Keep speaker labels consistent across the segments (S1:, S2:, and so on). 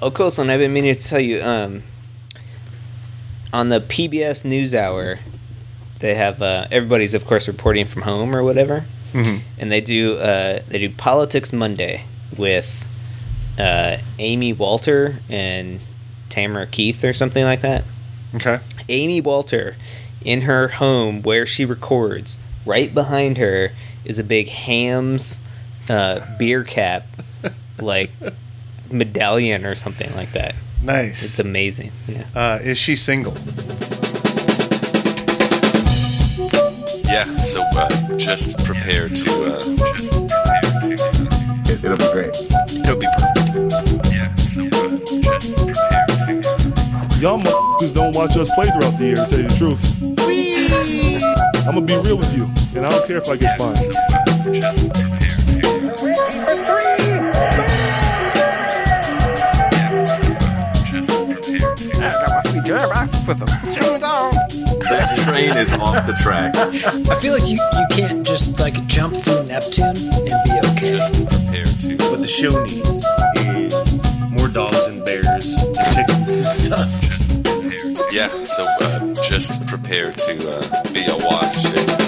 S1: Oh, Coastline, I've been meaning to tell you. Um, on the PBS NewsHour, they have uh, everybody's, of course, reporting from home or whatever,
S2: Mhm.
S1: and they do uh, they do Politics Monday with uh, Amy Walter and Tamara Keith or something like that.
S2: Okay.
S1: Amy Walter, in her home where she records, right behind her is a big Hamm's uh, beer cap, like medallion or something like that.
S2: Nice.
S1: It's amazing. Yeah.
S2: uh, is she single?
S3: Yeah, so uh, just prepare to. Uh,
S4: It, it'll be great.
S3: it'll be perfect. Yeah, so just prepare to.
S5: Y'all motherfuckers don't watch us play throughout the year, to tell you the truth. I'm gonna be real with you, and I don't care if I get fined.
S3: That train is off the track.
S6: I feel like you, you can't just like jump through Neptune and be okay.
S3: Just prepare to.
S7: What the show needs is more dogs and bears and chickens and stuff.
S3: Yeah, so uh, just prepare to uh, be awash in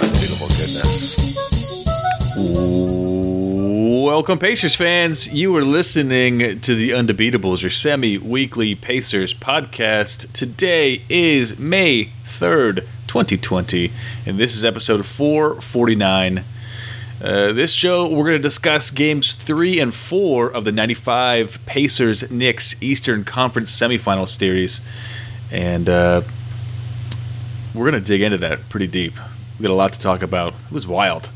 S8: Welcome, Pacers fans. You are listening to the Undebeatables, your semi weekly Pacers podcast. Today is May 3rd, 2020, and this is episode 449. Uh, this show, we're going to discuss games three and four of the 95 Pacers Knicks Eastern Conference semifinal series. And uh, we're going to dig into that pretty deep. We got a lot to talk about. It was wild.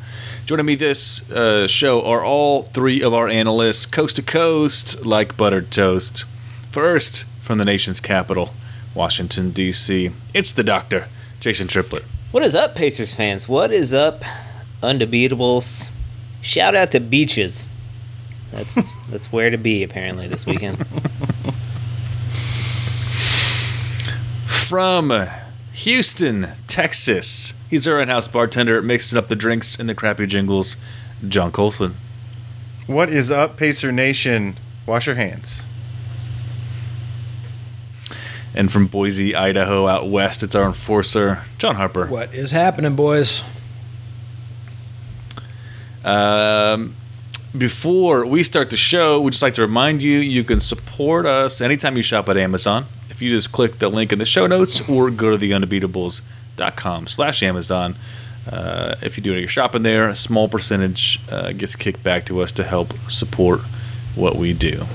S8: Joining me this uh, show are all three of our analysts, coast to coast, like buttered toast. First, from the nation's capital, Washington, D.C., it's the doctor, Jason Triplett.
S1: What is up, Pacers fans? What is up, Undebeatables? Shout out to Beaches. That's that's where to be apparently this weekend.
S8: From Houston, Texas, he's our in house bartender, mixing up the drinks and the crappy jingles, John Colson.
S2: What is up, Pacer Nation? Wash your hands.
S8: And from Boise, Idaho, out west, it's our enforcer, John Harper.
S6: What is happening, boys?
S8: Um, before we start the show, we'd just like to remind you you can support us anytime you shop at Amazon. If you just click the link in the show notes or go to theundebeatables.com slash Amazon. Uh, if you do your shopping there, a small percentage uh, gets kicked back to us to help support what we do.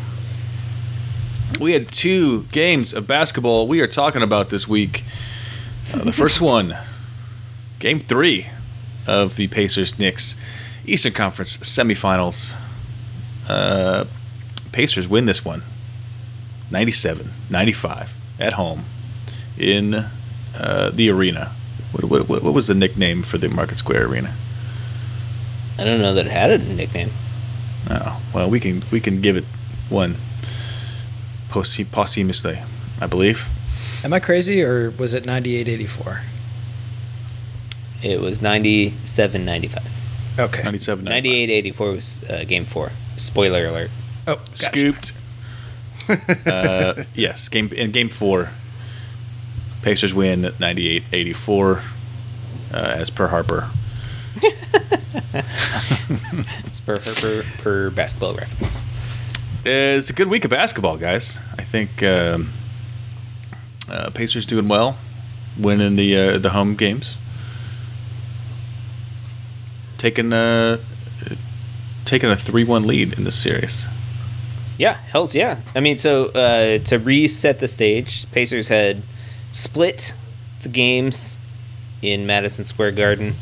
S8: We had two games of basketball we are talking about this week. Uh, the first one, game three of the Pacers Knicks Eastern Conference semifinals. Uh, Pacers win this one 97 95 at home in uh, the arena. What, what, what was the nickname for the Market Square Arena?
S1: I don't know that it had a nickname.
S8: Oh, well, we can we can give it one post- posthumously, I believe.
S6: Am I crazy or was it 98 84?
S1: It was 97 95.
S6: Okay.
S8: 97
S1: 98 84 was uh, game four. Spoiler alert.
S6: Oh, gotcha.
S8: Scooped. Uh, yes, game in game four. Pacers win 98-84, uh, as per Harper.
S1: It's per, per, per, basketball reference.
S8: It's a good week of basketball, guys. I think um, uh, Pacers doing well, winning the uh, the home games, taking uh, taking a three one lead in this series.
S1: Yeah, hell's yeah. I mean, so uh, to reset the stage, Pacers had split the games in Madison Square Garden.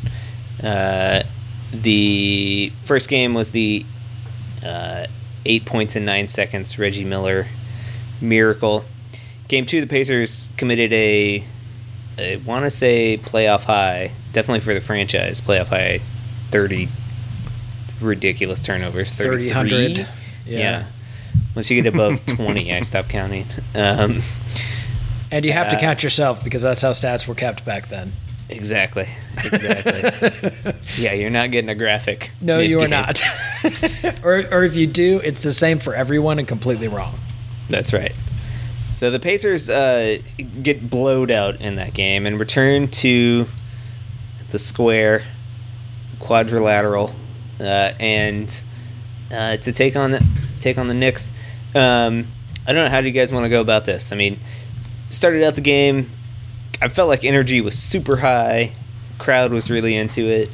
S1: Uh, the first game was the uh, eight points in nine seconds Reggie Miller miracle. Game two, the Pacers committed a, I want to say playoff high, definitely for the franchise, playoff high, thirty ridiculous turnovers,
S6: 30,
S1: 33.
S6: 100.
S1: Yeah. Once you get above 20, I stop counting. Um,
S6: And you have to
S1: Uh,
S6: count yourself because that's how stats were kept back then.
S1: exactly. Exactly. yeah, you're not getting a graphic.
S6: No, you are not. or, or if you do, it's the same for everyone and completely wrong.
S1: That's right. So the Pacers uh, get blowed out in that game and return to the square, quadrilateral, uh, and uh, to take on the take on the Knicks. Um, I don't know how do you guys want to go about this. I mean, started out the game. I felt like energy was super high. Crowd was really into it.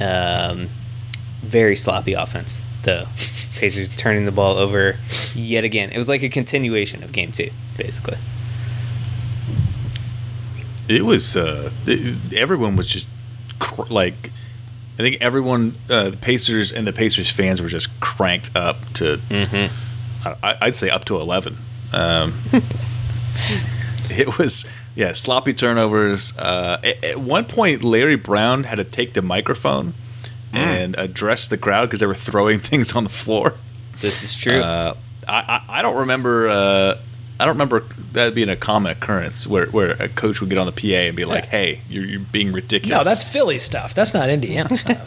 S1: Um, very sloppy offense, though. Pacers turning the ball over yet again. It was like a continuation of game two, basically.
S8: It was uh, it- everyone was just cr- like I think everyone uh, the Pacers and the Pacers fans were just cranked up to I, I'd say up to eleven. Um, it was yeah sloppy turnovers. Uh, at, at one point, Larry Brown had to take the microphone and address the crowd because they were throwing things on the floor.
S1: This is true.
S8: Uh, I, I I don't remember. I don't remember that being a common occurrence where, where a coach would get on the PA and be like, "Hey, you're, you're being ridiculous."
S6: No, that's Philly stuff. That's not Indiana stuff.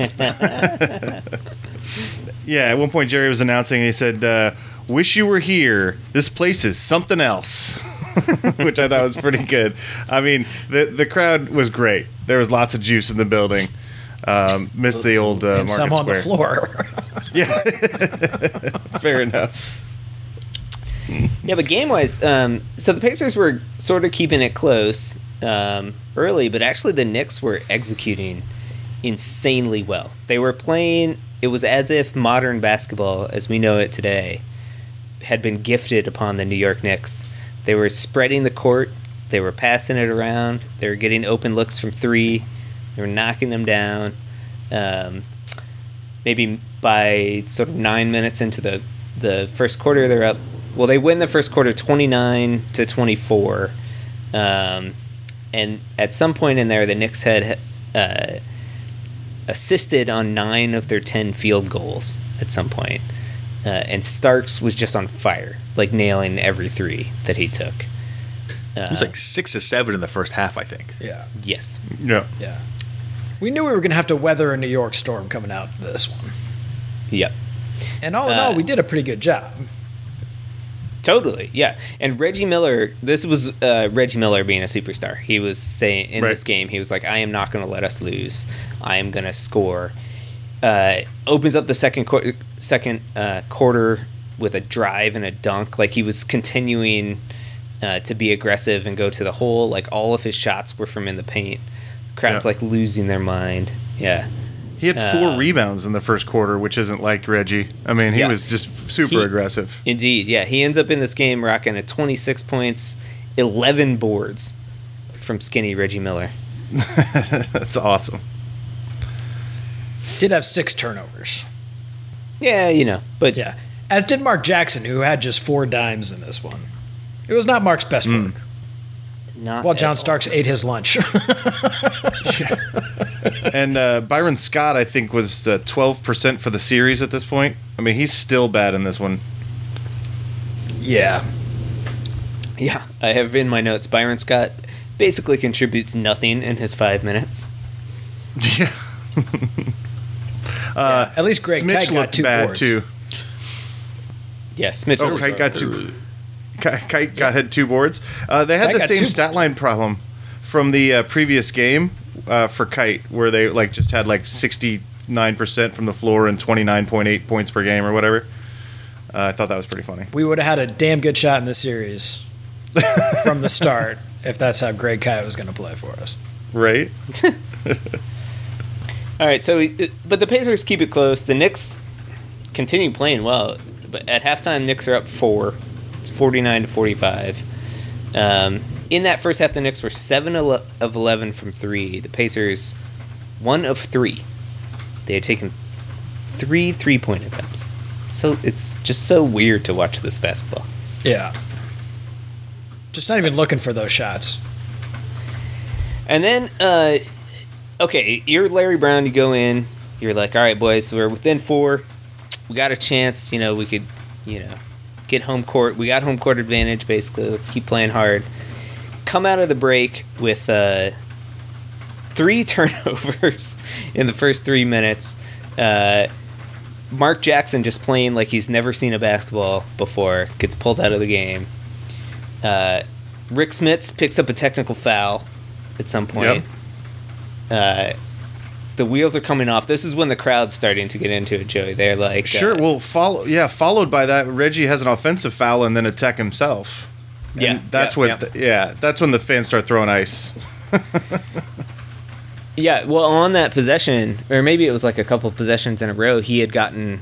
S2: Yeah, at one point Jerry was announcing. And he said, uh, "Wish you were here. This place is something else," which I thought was pretty good. I mean, the the crowd was great. There was lots of juice in the building. Um, missed the old uh,
S6: and
S2: Market
S6: some on
S2: Square.
S6: the floor.
S2: Yeah, fair enough.
S1: Yeah, but game wise, um, so the Pacers were sort of keeping it close um, early, but actually the Knicks were executing insanely well. They were playing, it was as if modern basketball, as we know it today, had been gifted upon the New York Knicks. They were spreading the court, they were passing it around, they were getting open looks from three, they were knocking them down. Um, maybe by sort of nine minutes into the the first quarter, they're up. Well, they win the first quarter, twenty nine to twenty four, um, and at some point in there, the Knicks had uh, assisted on nine of their ten field goals at some point. Uh, and Starks was just on fire, like nailing every three that he took. Uh,
S8: It was like six to seven in the first half, I think.
S6: yeah,
S1: yes,
S2: Yeah,
S6: yeah. We knew we were going to have to weather a New York storm coming out of this one.
S1: yep.
S6: And all in
S1: Uh,
S6: all, we did a pretty good job.
S1: Totally, yeah. And Reggie Miller, this was uh, Reggie Miller being a superstar. He was saying in
S2: Right.
S1: this game, he was like, "I am not going to let us lose. I am going to score." Uh, opens up the second quarter, second uh, quarter with a drive and a dunk. Like he was continuing uh, to be aggressive and go to the hole. Like all of his shots were from in the paint. Crowd's
S2: Yeah.
S1: like losing their mind. Yeah.
S2: He had four
S1: Uh,
S2: rebounds in the first quarter, which isn't like Reggie. I mean, he
S1: Yeah.
S2: was just super
S1: He-
S2: aggressive.
S1: Indeed, yeah. He ends up in this game rocking a 26 points, 11 boards from skinny Reggie Miller.
S2: That's awesome.
S6: Did have six turnovers.
S1: Yeah, you know, but
S6: Yeah. As did Mark Jackson, who had just four dimes in this one. It was not Mark's best work.
S1: Not
S6: Well, John. Starks ate his lunch.
S2: And uh, Byron Scott, I think, was uh, twelve percent for the series at this point. I mean, he's still bad in this one.
S6: yeah.
S1: Yeah, I have in my notes. Byron Scott basically contributes nothing in his five minutes.
S2: Yeah. uh,
S6: At least Greg
S2: Smitch
S6: Kite got
S2: looked
S6: two
S2: bad
S6: boards.
S2: too.
S1: Yeah, Smith.
S2: Oh, Kite got two. Kite, Kite got had two boards. Uh, they had
S6: Kite
S2: the
S6: got
S2: same
S6: two-
S2: stat line problem from the uh, previous game uh, for Kite, where they like just had like sixty nine percent from the floor and twenty nine point eight points per game or whatever. Uh, I thought that was pretty funny.
S6: We would have had a damn good shot in this series from the start if that's how Greg Kite was going to play for us.
S2: Right?
S1: All right, so we- but the Pacers keep it close. The Knicks continue playing well, but at halftime, Knicks are up four. It's forty nine to forty five. Um, in that first half, the Knicks were seven of eleven from three. The Pacers one of three. They had taken three three point attempts. So it's just so weird to watch this basketball.
S6: Yeah. Just not even looking for those shots.
S1: And then, uh, okay, you're Larry Brown. You go in. You're like, all right, boys, we're within four. We got a chance. You know, we could, you know, get home court. We got home court advantage. Basically, let's keep playing hard. Come out of the break with uh, three turnovers in the first three minutes. Uh, Mark Jackson just playing like he's never seen a basketball before gets pulled out of the game. Uh, Rick Smits picks up a technical foul at some point. Uh, the wheels are coming off. This is when the crowd's starting to get into it, Joey. They're like,
S2: Sure.
S1: uh,
S2: Well, follow. Yeah, followed by that, Reggie has an offensive foul and then a tech himself. And
S1: Yeah,
S2: that's
S1: yeah,
S2: what.
S1: yeah.
S2: the- yeah, that's when the fans start throwing ice.
S1: Yeah, well, on that possession, or maybe it was like a couple possessions in a row, he had gotten,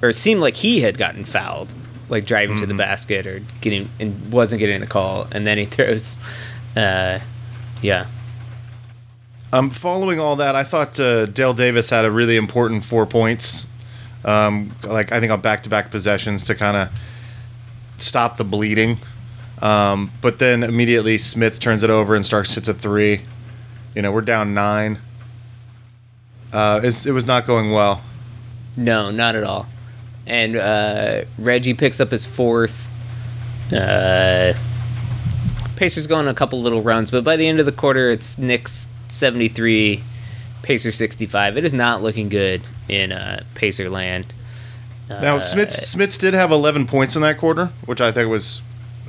S1: or seemed like he had gotten fouled, like driving to the basket or getting, and wasn't getting the call, and then he throws, uh, yeah,
S2: Um, following all that, I thought uh, Dale Davis had a really important four points. Um, like I think on back-to-back possessions to kind of stop the bleeding. Um, but then immediately Smits turns it over and Starks hits a three. You know, we're down nine. Uh, it was not going well.
S1: no, not at all, and uh, Reggie picks up his fourth. Uh, Pacers go on a couple little runs, but by the end of the quarter, it's Knicks seventy three, Pacer sixty five. It is not looking good in uh, Pacer land.
S2: Now,
S1: Uh,
S2: Smits Smits did have 11 points in that quarter, which I think was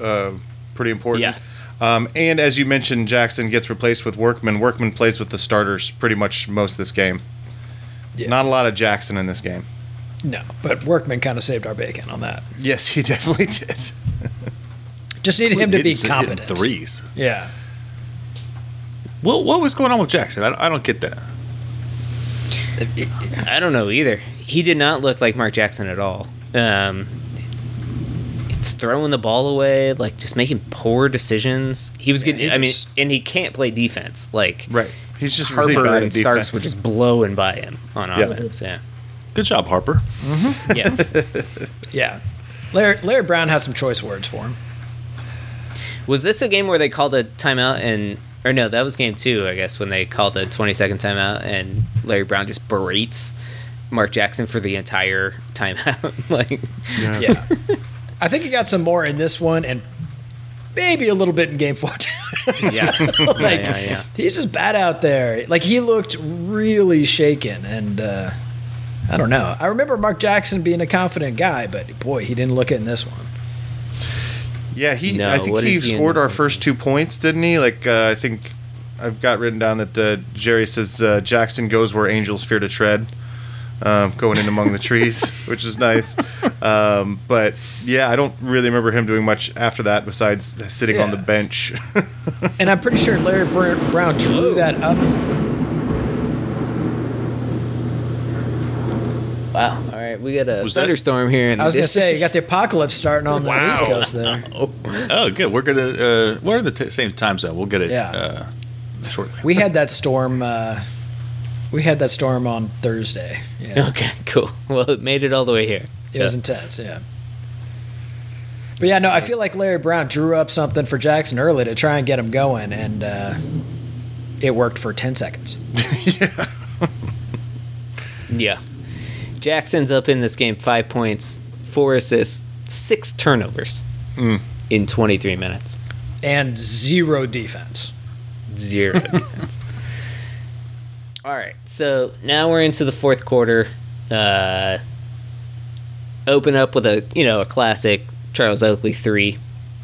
S2: uh, pretty important.
S1: Yeah.
S2: Um, and as you mentioned, Jackson gets replaced with Workman. Workman plays with the starters pretty much most of this game.
S6: Yeah.
S2: Not a lot of Jackson in this game.
S6: No, but Workman kind of saved our bacon on that.
S2: Yes, he definitely did.
S6: Just needed him to be
S8: Hitting- hitting
S6: competent.
S8: Threes.
S6: Yeah.
S8: What what was going on with Jackson? I, I don't get that.
S1: I don't know either. He did not look like Mark Jackson at all. Um, it's throwing the ball away, like just making poor decisions. He was getting.
S6: he
S1: I mean, and he can't play defense. Like
S2: Right. He's just
S1: Harper
S2: really bad
S1: and
S2: at
S1: Starks
S2: defense.
S1: were just blowing by him on
S2: Yeah.
S1: offense. Yeah,
S8: Good job, Harper.
S1: yeah.
S6: Yeah. Larry, Larry Brown had some choice words for him.
S1: was this a game where they called a timeout and? Or no, that was game two, I guess, when they called a 20 second timeout and Larry Brown just berates Mark Jackson for the entire timeout. like,
S6: Yeah. I think he got some more in this one and maybe a little bit in game four.
S1: yeah,
S6: like,
S1: yeah, yeah, yeah.
S6: He's just bad out there. Like he looked really shaken, and uh, I don't know. I remember Mark Jackson being a confident guy, but boy, he didn't look it in this one.
S2: Yeah, he.
S1: No,
S2: I think he
S1: he
S2: scored our first two points, didn't he? Like uh, I think I've got written down that uh, Jerry says uh, Jackson goes where angels fear to tread, um, going in among the trees, which is nice. Um, but yeah, I don't really remember him doing much after that besides sitting on the bench.
S6: And I'm pretty sure Larry Br- Brown drew that up.
S1: Wow. All right, we got a
S8: Was that-
S1: thunderstorm here. In
S6: I was
S1: the
S6: going to say, you got the apocalypse starting on the
S8: Wow.
S6: East Coast there.
S8: Oh, good. We're gonna. Uh, we're in the t- same time zone. We'll get it.
S6: Yeah.
S8: Uh, shortly.
S6: We had that storm. Uh, we had that storm on Thursday. Yeah.
S1: Okay, cool. Well, it made it all the way here.
S6: It was
S1: So-
S6: intense, yeah. But yeah, no, I feel like Larry Brown drew up something for Jackson early to try and get him going, and uh, it worked for 10 seconds.
S1: yeah. Jackson's up in this game five points, four assists, six turnovers
S2: Mm.
S1: in 23 minutes.
S6: And zero defense.
S1: Zero. defense. all right, so now we're into the fourth quarter. Uh, open up with a you know a classic Charles Oakley 3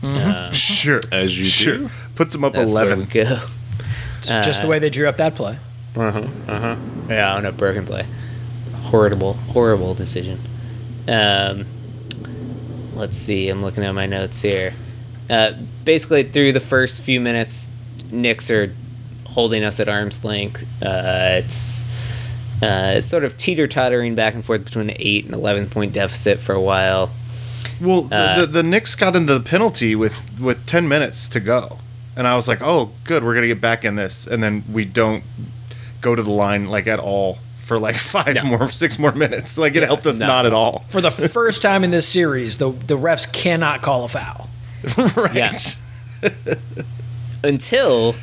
S1: Um,
S2: sure,
S8: As you
S2: sure.
S8: do.
S2: Puts him up
S1: that's where we
S2: eleven.
S1: go.
S6: It's just the way they drew up that play.
S1: Uh huh. Uh huh. Yeah, on a broken play. Horrible, horrible decision. Um, let's see. I'm looking at my notes here. Uh, basically, through the first few minutes, Knicks are holding us at arm's length. Uh, it's uh, it's sort of teeter tottering back and forth between an eight and eleven point deficit for a while.
S2: Well, the-
S1: Uh,
S2: the, the Knicks got into the penalty with with ten minutes to go, and I was like, "Oh, good, we're gonna get back in this." And then we don't go to the line like at all for like five more, six more minutes. Like it helped us
S1: no.
S2: not at all.
S6: For the first time in this series, the, the refs cannot call a foul.
S2: right?
S1: Yes. until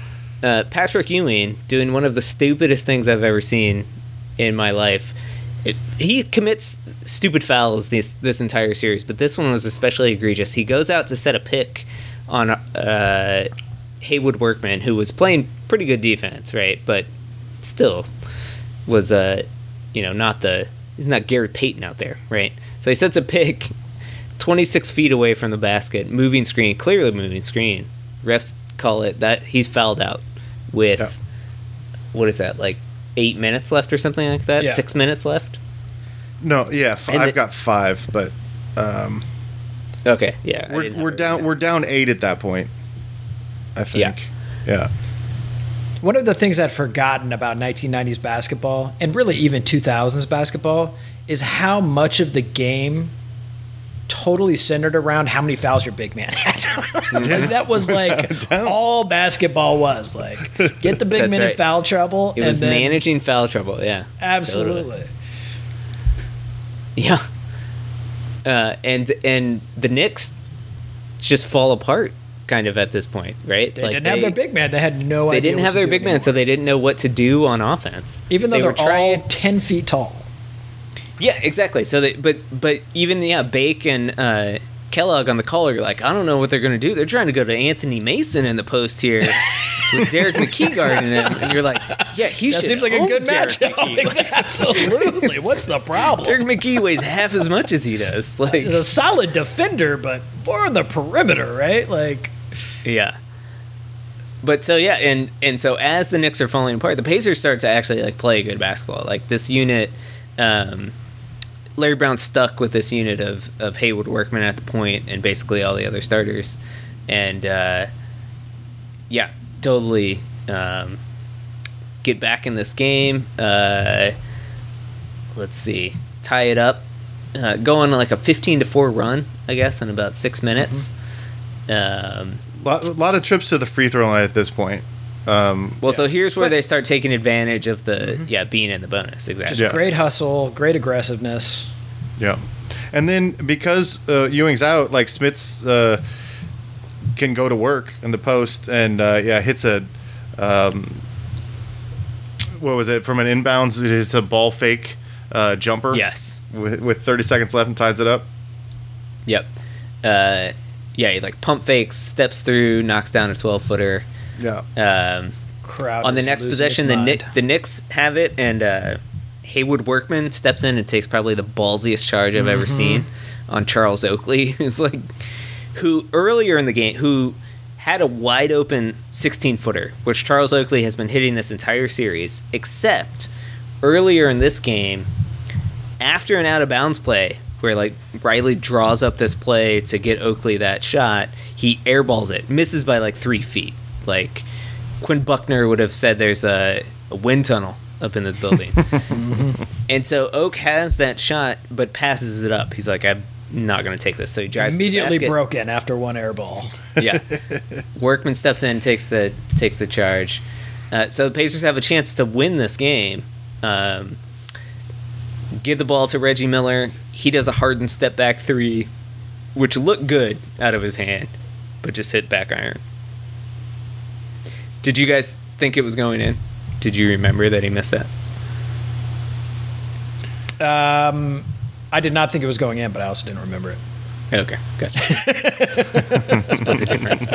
S1: uh, Patrick Ewing doing one of the stupidest things I've ever seen in my life. It, he commits stupid fouls this this entire series, but this one was especially egregious. He goes out to set a pick on uh, Haywood Workman, who was playing pretty good defense, right? But still was uh, you know not the he's not Gary Payton out there, right? So he sets a pick 26 feet away from the basket, moving screen, clearly moving screen. Refs call it that he's fouled out with
S2: Yeah.
S1: what is that like eight minutes left or something like that?
S6: Yeah.
S1: Six minutes left.
S2: No, yeah, f- I've
S1: the-
S2: got five, but um,
S1: Okay, yeah,
S2: we're we're down we're down eight at that point. I think. Yeah.
S6: One of the things I'd forgotten about 1990s basketball, and really even 2000s basketball, is how much of the game totally centered around how many fouls your big man had. Like, that was like all basketball was. Like, get the big
S1: That's
S6: man in foul trouble.
S1: It
S6: and
S1: was
S6: then,
S1: managing foul trouble. Yeah,
S6: Absolutely.
S1: Yeah. Uh, and and the Knicks just fall apart kind of at this point, right?
S6: They didn't have their big man. They had no
S1: They
S6: idea.
S1: didn't have their big man,
S6: anymore.
S1: so they didn't know what to do on offense.
S6: even though
S1: they
S6: they
S1: were
S6: are
S1: trying-
S6: all 10 feet tall.
S1: Yeah, exactly. So they, but but even yeah, Bake and uh, Kellogg on the call are like, I don't know what they're going to do. They're trying to go to Anthony Mason in the post here with Derek McKee guarding him, and you're like, yeah, he
S6: That seems like a good.
S1: Like,
S6: Absolutely. What's the problem?
S1: Derek McKee weighs half as much as he does. Like,
S6: He's a solid defender, but more on the perimeter, right? Like,
S1: Yeah. But so yeah, and and so as the Knicks are falling apart, the Pacers start to actually like play good basketball. Like this unit, um, Larry Brown stuck with this unit of of Haywood Workman at the point, and basically all the other starters, and uh, yeah, totally um, get back in this game. Uh, let's see, tie it up, uh, go on like a fifteen to four run, I guess, in about six minutes. Um,
S2: lot, a lot of trips to the free throw line at this point. Um,
S1: Well, so here's where
S6: But-
S1: they start taking advantage of the yeah being in the bonus exactly.
S6: just
S2: Yeah.
S6: great hustle, great aggressiveness.
S2: yeah, and then because uh, Ewing's out, like Smits uh, can go to work in the post, and uh, yeah, hits a um, what was it from an inbounds? It's a ball fake uh, jumper.
S1: Yes.
S2: with, with 30 seconds left and ties it up.
S1: Yep. Uh, yeah, he like pump fakes, steps through, knocks down a twelve footer.
S2: Yeah,
S1: Um,
S6: Crowd
S1: on the next possession, the
S6: mind.
S1: Nick, the Knicks have it, and uh, Haywood Workman steps in and takes probably the ballsiest charge I've ever seen on Charles Oakley, who's like, who earlier in the game, who had a wide open 16 footer, which Charles Oakley has been hitting this entire series, except earlier in this game, after an out of bounds play, where like Riley draws up this play to get Oakley that shot, he airballs it, misses by like three feet. Like Quinn Buckner would have said, there's a, a wind tunnel up in this building. and so Oak has that shot, but passes it up. He's like, I'm not going to take this. So he drives to the
S6: immediately broken after one airball.
S1: Yeah. Workman steps in, takes the takes the charge. Uh, so the Pacers have a chance to win this game. Um, give the ball to Reggie Miller. He does a hardened step back three, which looked good out of his hand, but just hit back iron. Did you guys think it was going in? Did you remember that he missed that?
S6: Um, I did not think it was going in, but I also didn't remember it.
S1: Okay, gotcha. Split the difference.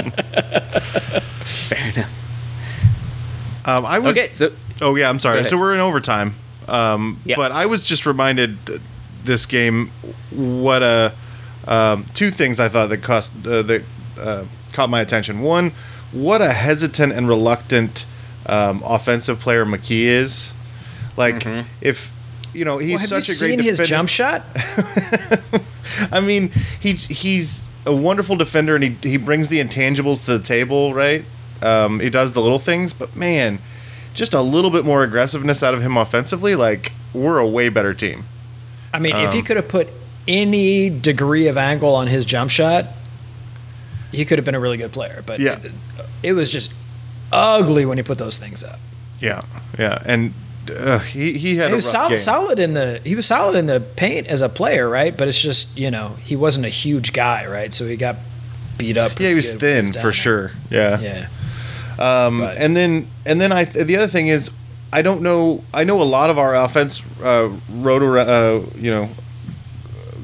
S1: Fair enough.
S2: um, I was.
S1: Okay, so
S2: Oh yeah, I'm sorry. So we're in overtime. Um,
S1: Yeah.
S2: But I was just reminded uh, this game what a um, two things I thought that cost uh, that uh, caught my attention. One, what a hesitant and reluctant um, offensive player McKee is. Like if you know he's
S6: Well,
S2: such
S6: you
S2: a great
S6: seen his jump shot?
S2: I mean, he he's a wonderful defender, and he he brings the intangibles to the table, right? Um, he does the little things, but man, just a little bit more aggressiveness out of him offensively, like we're a way better team.
S6: I mean, if he
S2: Um,
S6: could have put any degree of angle on his jump shot, he could have been a really good player. But
S2: Yeah.
S6: it, it was just ugly when he put those things up.
S2: Yeah, yeah, and uh, he he had
S6: he
S2: a
S6: was
S2: rough
S6: solid, in the he was solid in the paint as a player, right? But it's just you know he wasn't a huge guy, right? So he got beat up.
S2: Yeah, he was
S6: pretty good when
S2: thin for
S6: there.
S2: sure. Yeah.
S6: Yeah,
S2: Um, and then and then I the other thing is I don't know I know a lot of our offense uh, road uh, you know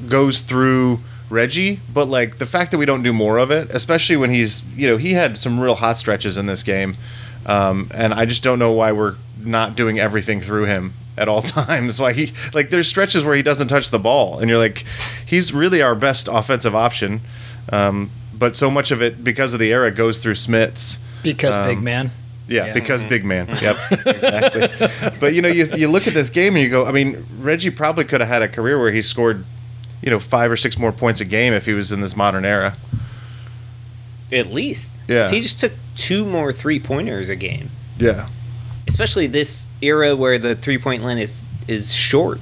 S2: goes through Reggie, but like the fact that we don't do more of it, especially when he's you know he had some real hot stretches in this game, um, and I just don't know why we're not doing everything through him. at all times. Why he like there's stretches where he doesn't touch the ball, and you're like, he's really our best offensive option. Um, but so much of it because of the era goes through Smits.
S6: Because
S2: Um,
S6: big man.
S2: Yeah,
S6: Yeah.
S2: because big man. Yep, exactly. But you know, you you look at this game and you go, I mean, Reggie probably could have had a career where he scored, you know, five or six more points a game if he was in this modern era.
S1: At least.
S2: Yeah.
S1: If he just took two more three pointers a game,
S2: Yeah,
S1: especially this era where the three point line is is short.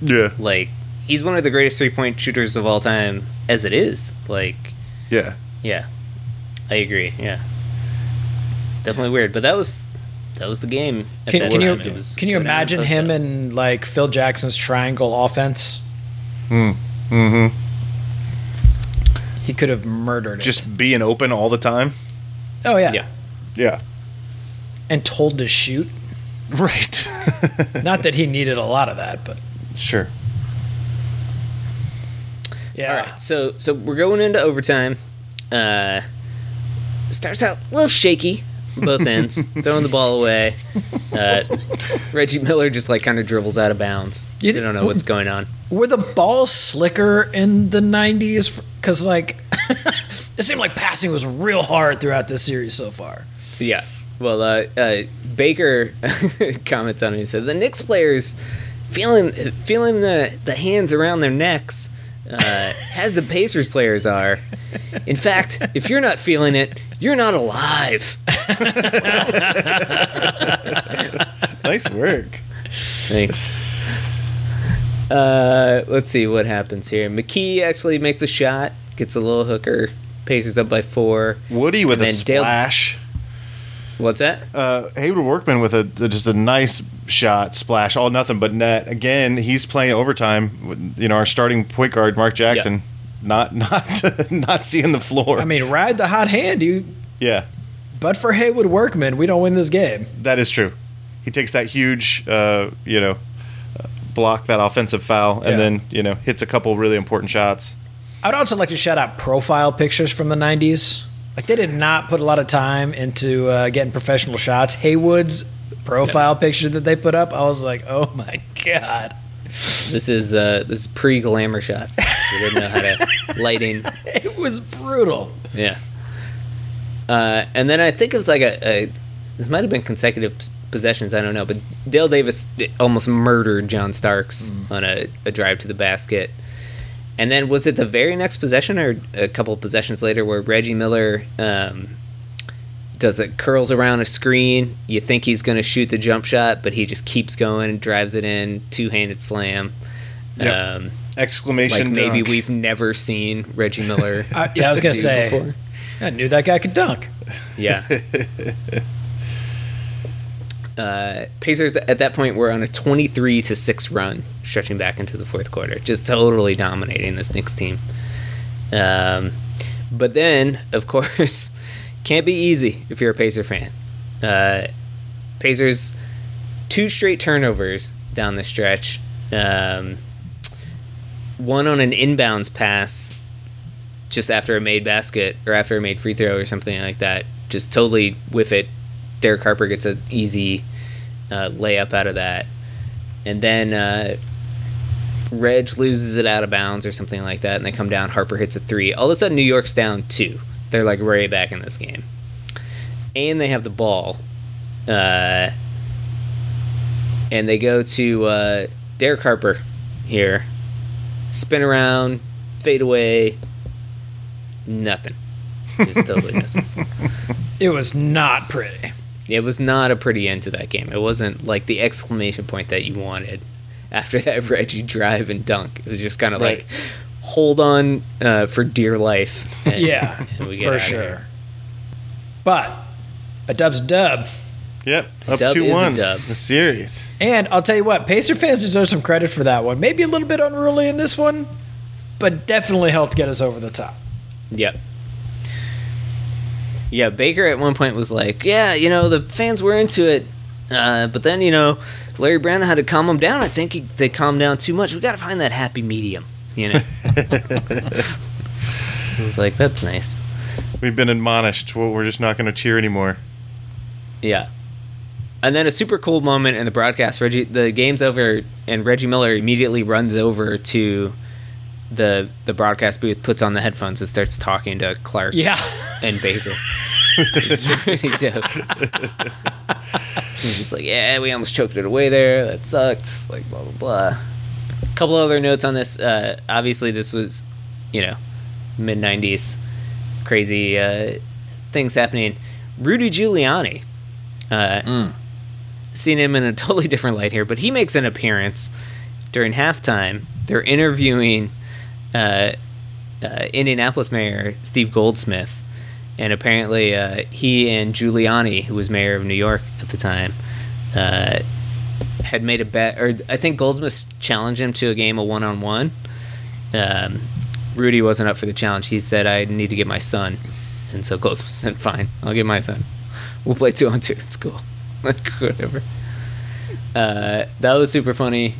S2: yeah,
S1: Like he's one of the greatest three point shooters of all time as it is. Like
S2: yeah.
S1: yeah, I agree. Yeah, definitely weird, but that was that was the game. At
S6: Can,
S1: that
S6: can you
S1: was
S6: can you
S1: go down and
S6: imagine him
S1: up.
S6: in like Phil Jackson's triangle offense?
S2: Mm-hmm.
S6: He could have murdered it.
S2: Just being open all the time.
S6: oh yeah.
S1: Yeah.
S2: Yeah.
S6: and told to shoot.
S2: Right.
S6: Not that he needed a lot of that, but
S2: sure.
S6: yeah.
S1: All right, so so we're going into overtime. Uh, starts out a little shaky, both ends, throwing the ball away. Uh, Reggie Miller just like kind of dribbles out of bounds.
S6: You
S1: don't know what's going on.
S6: Were the balls slicker in the '90s? Because like, it seemed like passing was real hard throughout this series so far.
S1: Yeah. Well, uh, uh, Baker comments on it. He said the Knicks players feeling feeling the the hands around their necks. Uh, as the Pacers players are. In fact, if you're not feeling it, you're not alive.
S2: Nice work.
S1: Thanks. Uh, let's see what happens here. McKee actually makes a shot, gets a little hooker. Pacers up by four.
S2: Woody with a
S1: then Dale-
S2: splash.
S1: What's that?
S2: uh, Haywood Workman with a just a nice shot, splash, all nothing but net. Again, he's playing overtime. with, You know, our starting point guard Mark Jackson, not not not seeing the floor.
S6: I mean, ride the hot hand, you.
S2: yeah,
S6: But for Haywood Workman, we don't win this game.
S2: that is true. He takes that huge, uh, you know, block that offensive foul, and
S6: Yeah.
S2: then you know hits a couple really important shots.
S6: I'd also like to shout out profile pictures from the '90s. Like they did not put a lot of time into uh, getting professional shots. Haywood's profile picture that they put up, I was like, oh my god,
S1: This is uh, this is pre glamour shots. We didn't know how to lighting.
S6: it was brutal.
S1: Yeah. Uh, and then I think it was like a, a this might have been consecutive possessions. I don't know, but Dale Davis almost murdered John Starks on a, a drive to the basket. And then was it the very next possession or a couple of possessions later where Reggie Miller um, does it curls around a screen? You think he's going to shoot the jump shot, but he just keeps going and drives it in two handed slam.
S2: Yep.
S1: Um,
S2: Exclamation!
S1: like maybe
S2: dunk.
S1: we've never seen Reggie Miller.
S6: I, yeah, I was gonna say,
S1: before.
S6: I knew that guy could dunk.
S1: Yeah. uh, Pacers at that point were on a 23 to 6 run, stretching back into the fourth quarter, just totally dominating this Knicks team. Um, but then, of course, can't be easy if you're a Pacer fan. Uh, Pacers, two straight turnovers down the stretch. Um, one on an inbounds pass just after a made basket or after a made free throw or something like that. Just totally whiff it. Derek Harper gets an easy uh, layup out of that. And then uh, Reg loses it out of bounds or something like that, and they come down. Harper hits a three. All of a sudden, New York's down two. They're like right back in this game. And they have the ball. Uh, and they go to uh, Derek Harper here. Spin around, fade away, nothing. Just totally misses.
S6: It was not pretty.
S1: It was not a pretty end to that game. It wasn't like the exclamation point that you wanted after that Reggie drive and dunk. It was just kind of
S2: Right.
S1: like, hold on uh, for dear life. and-
S6: Yeah,
S1: and we get
S6: for sure. But a dub's a dub.
S2: Yep, up
S1: Dub
S2: two
S1: is a
S2: one.
S1: dub.
S2: The series.
S6: And I'll tell you what, Pacer fans deserve some credit for that one. Maybe a little bit unruly in this one, but definitely helped get us over the top.
S1: Yep. Yeah, Baker at one point was like, "Yeah, you know, the fans were into it, uh, but then you know, Larry Brown had to calm them down. I think he, they calmed down too much. We got to find that happy medium." You know, I was like, "That's nice."
S2: We've been admonished. Well, we're just not going to cheer anymore.
S1: Yeah. and then a super cool moment in the broadcast. Reggie, the game's over, and Reggie Miller immediately runs over to the the broadcast booth, puts on the headphones, and starts talking to Clark
S6: Yeah.
S1: and Baker. it's really dope. He's just like, yeah, we almost choked it away there. That sucked. Like blah blah blah. Couple other notes on this. Uh, obviously, this was, you know, mid '90s, crazy uh, things happening. Rudy Giuliani. Uh, Seen him in a totally different light here, but he makes an appearance during halftime. They're interviewing uh, uh, Indianapolis Mayor Steve Goldsmith, and apparently uh, he and Giuliani, who was mayor of New York at the time, uh, had made a bet, or I think Goldsmith challenged him to a game of one on one. Rudy wasn't up for the challenge. He said, "I need to get my son," and so Goldsmith said, "Fine, I'll get my son. We'll play two on two. It's cool, like whatever." Uh, that was super funny.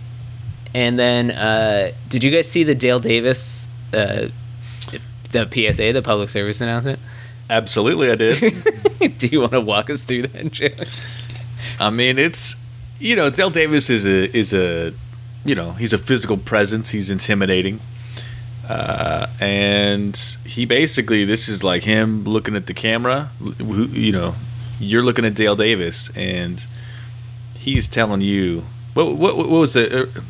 S1: And then, uh, did you guys see the Dale Davis, uh, the PSA, the public service announcement?
S8: Absolutely, I did.
S1: Do you want to walk us through that, Jay?
S8: I mean, it's you know, Dale Davis is a is a you know he's a physical presence. He's intimidating, uh, and he basically this is like him looking at the camera. You know, you're looking at Dale Davis, and he's telling you what what, what was the. Uh,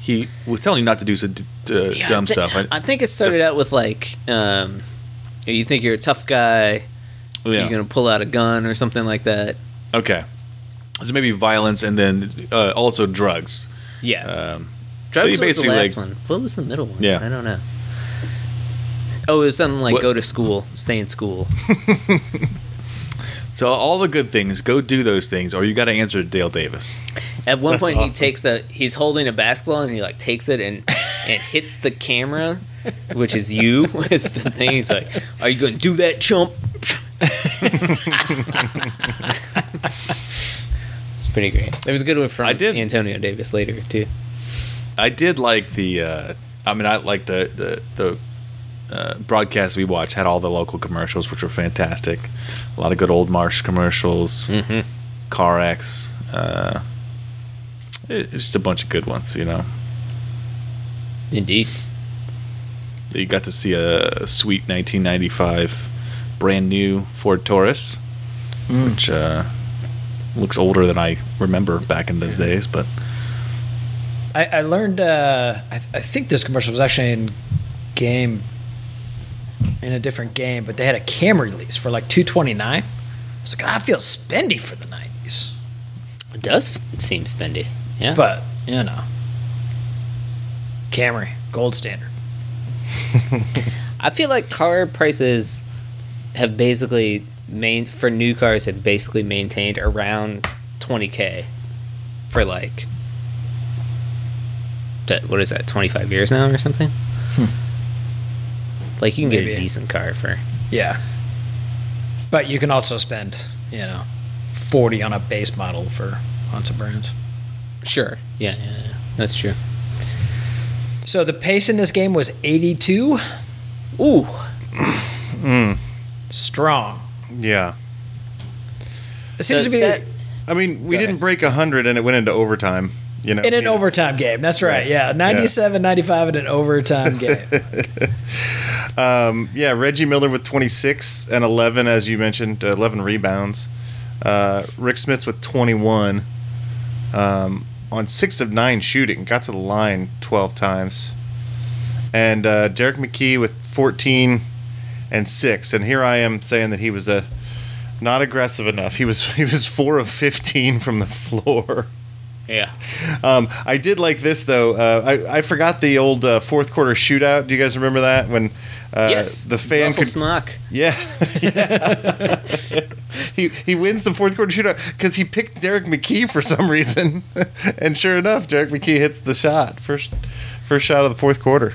S8: he was telling you not to do some d- d-
S1: Yeah,
S8: dumb
S1: I thi-
S8: stuff. I,
S1: I think it started out with like, um, you think you're a tough guy,
S8: yeah.
S1: you're gonna pull out a gun or something like that.
S8: Okay. So maybe violence and then uh, also drugs.
S1: Yeah,
S8: Um,
S1: drugs
S8: he
S1: was the last
S8: like-
S1: one. What was the middle one?
S8: Yeah.
S1: I don't know. Oh, it was something like
S8: What-
S1: go to school, stay in school.
S8: so all the good things, go do those things, or you got to answer Dale Davis.
S1: At one
S2: That's
S1: point,
S2: awesome.
S1: he takes a he's holding a basketball and he like takes it and and hits the camera, which is you. Is the thing? He's like, "Are you going to do that, chump?" it's pretty great. There was a good one from
S8: I did-
S1: Antonio Davis later too.
S8: I did like the. Uh, I mean, I like the the the uh, broadcast we watched had all the local commercials, which were fantastic. A lot of good old Marsh commercials,
S1: Mhm.
S8: CarX. Uh, it- it's just a bunch of good ones, you know.
S1: Indeed.
S8: You got to see a sweet 1995 brand new Ford Taurus, which uh, looks older than I remember back in those days, but
S6: I, I learned. Uh, I, I think this commercial was actually in game, in a different game, but they had a Camry lease for like two twenty nine. I was like, "Ah, I feel spendy for the nineties,
S1: It does seem spendy. Yeah.
S6: but you know, Camry gold standard.
S1: I feel like car prices have basically main for new cars have basically maintained around 20k for like what is that 25 years now or something hmm. like you can get a decent car for
S6: Yeah, but you can also spend you know forty on a base model for on some brands.
S1: sure yeah yeah, yeah. that's true
S6: So the pace in this game was eighty two.
S1: ooh hmm.
S6: Strong.
S2: Yeah.
S6: It seems
S1: So
S6: to be
S1: stat-
S2: I mean, we didn't
S1: ahead.
S2: break 100 and it went into overtime. You know,
S6: in an
S2: you know.
S6: overtime game. That's right.
S2: Right.
S6: Yeah, 97, 95 in an overtime game.
S2: Um, yeah, Reggie Miller with 26 and 11, as you mentioned, uh, 11 rebounds. Uh, Rick Smits with 21 um, on six of nine shooting. Got to the line 12 times. And uh, Derek McKee with 14 and six. And here I am saying that he was a not aggressive enough. He was he was four of 15 from the floor.
S1: yeah
S2: Um, I did like this though. Uh, I I forgot the old uh, fourth quarter shootout. Do you guys remember that when uh,
S1: yes
S2: the fan
S1: Russell
S2: could
S1: smock
S2: yeah. Yeah. he he wins the fourth quarter shootout because he picked Derek McKee for some reason, and sure enough, Derek McKee hits the shot first first shot of the fourth quarter.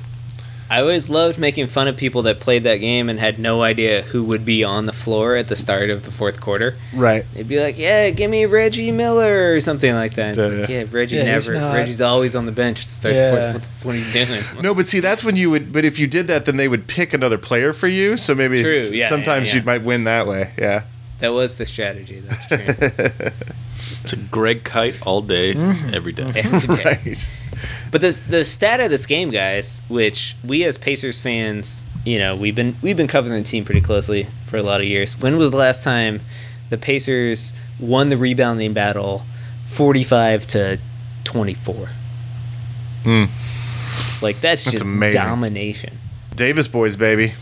S1: I always loved making fun of people that played that game and had no idea who would be on the floor at the start of the fourth quarter.
S2: Right.
S1: They'd be like, "Yeah, give me Reggie Miller" or something like that. It's
S2: Yeah.
S1: like, yeah, Reggie
S6: Yeah,
S1: never.
S6: not-
S1: Reggie's always on the bench to start.
S6: Yeah.
S1: The fourth, what, what are you doing?
S2: No, but see, that's when you would. But if you did that, then they would pick another player for you. So maybe
S1: True, yeah,
S2: sometimes
S1: yeah,
S2: you might win that way. Yeah.
S1: That was the strategy. That's true.
S8: It's a Greg kite all day,
S6: Mm-hmm.
S8: every day.
S1: Every day.
S2: Right.
S1: But the the stat of this game, guys, which we as Pacers fans, you know, we've been we've been covering the team pretty closely for a lot of years. When was the last time the Pacers won the rebounding battle, forty five to twenty four?
S2: Hmm.
S1: Like that's,
S2: That's
S1: just
S2: amazing.
S1: domination.
S2: Davis boys, baby.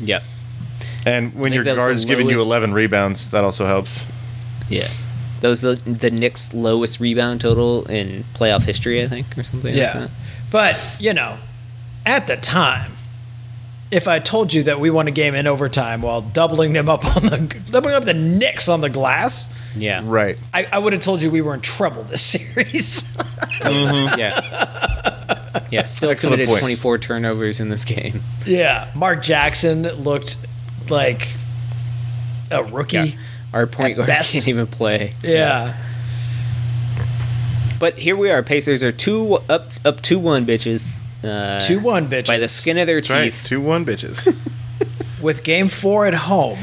S1: Yep.
S2: And when your guard's
S1: the
S2: giving you 11 rebounds, that also helps.
S1: Yeah. That was the the Knicks' lowest rebound total in playoff history, I think, or something like
S6: Yeah.
S1: that.
S6: But, you know, at the time, if I told you that we won a game in overtime while doubling them up on the doubling up the Knicks on the glass,
S1: Yeah.
S2: Right.
S6: I, I would have told you we were in trouble this series. Mm-hmm.
S1: Yeah. Yeah, still
S2: Excellent
S1: committed
S2: point.
S1: 24 turnovers in this game.
S6: yeah. Mark Jackson looked like a rookie.
S1: Yeah. Our point
S6: At
S1: guard
S6: best.
S1: can't even play.
S6: Yeah.
S1: But here we are. Pacers are two up up two one bitches. Uh,
S6: 2-1 bitches.
S1: by the skin of their
S2: That's right.
S1: teeth.
S2: 2 1 bitches.
S6: With game four at home.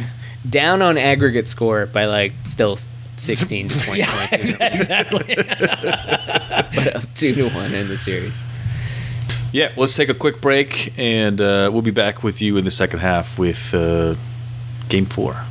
S1: Down on aggregate score by like still 16 to 20
S6: Yeah,
S1: points.
S6: exactly.
S1: but up two to one in the series.
S8: Yeah, let's take a quick break, and uh, we'll be back with you in the second half with uh, Game Four.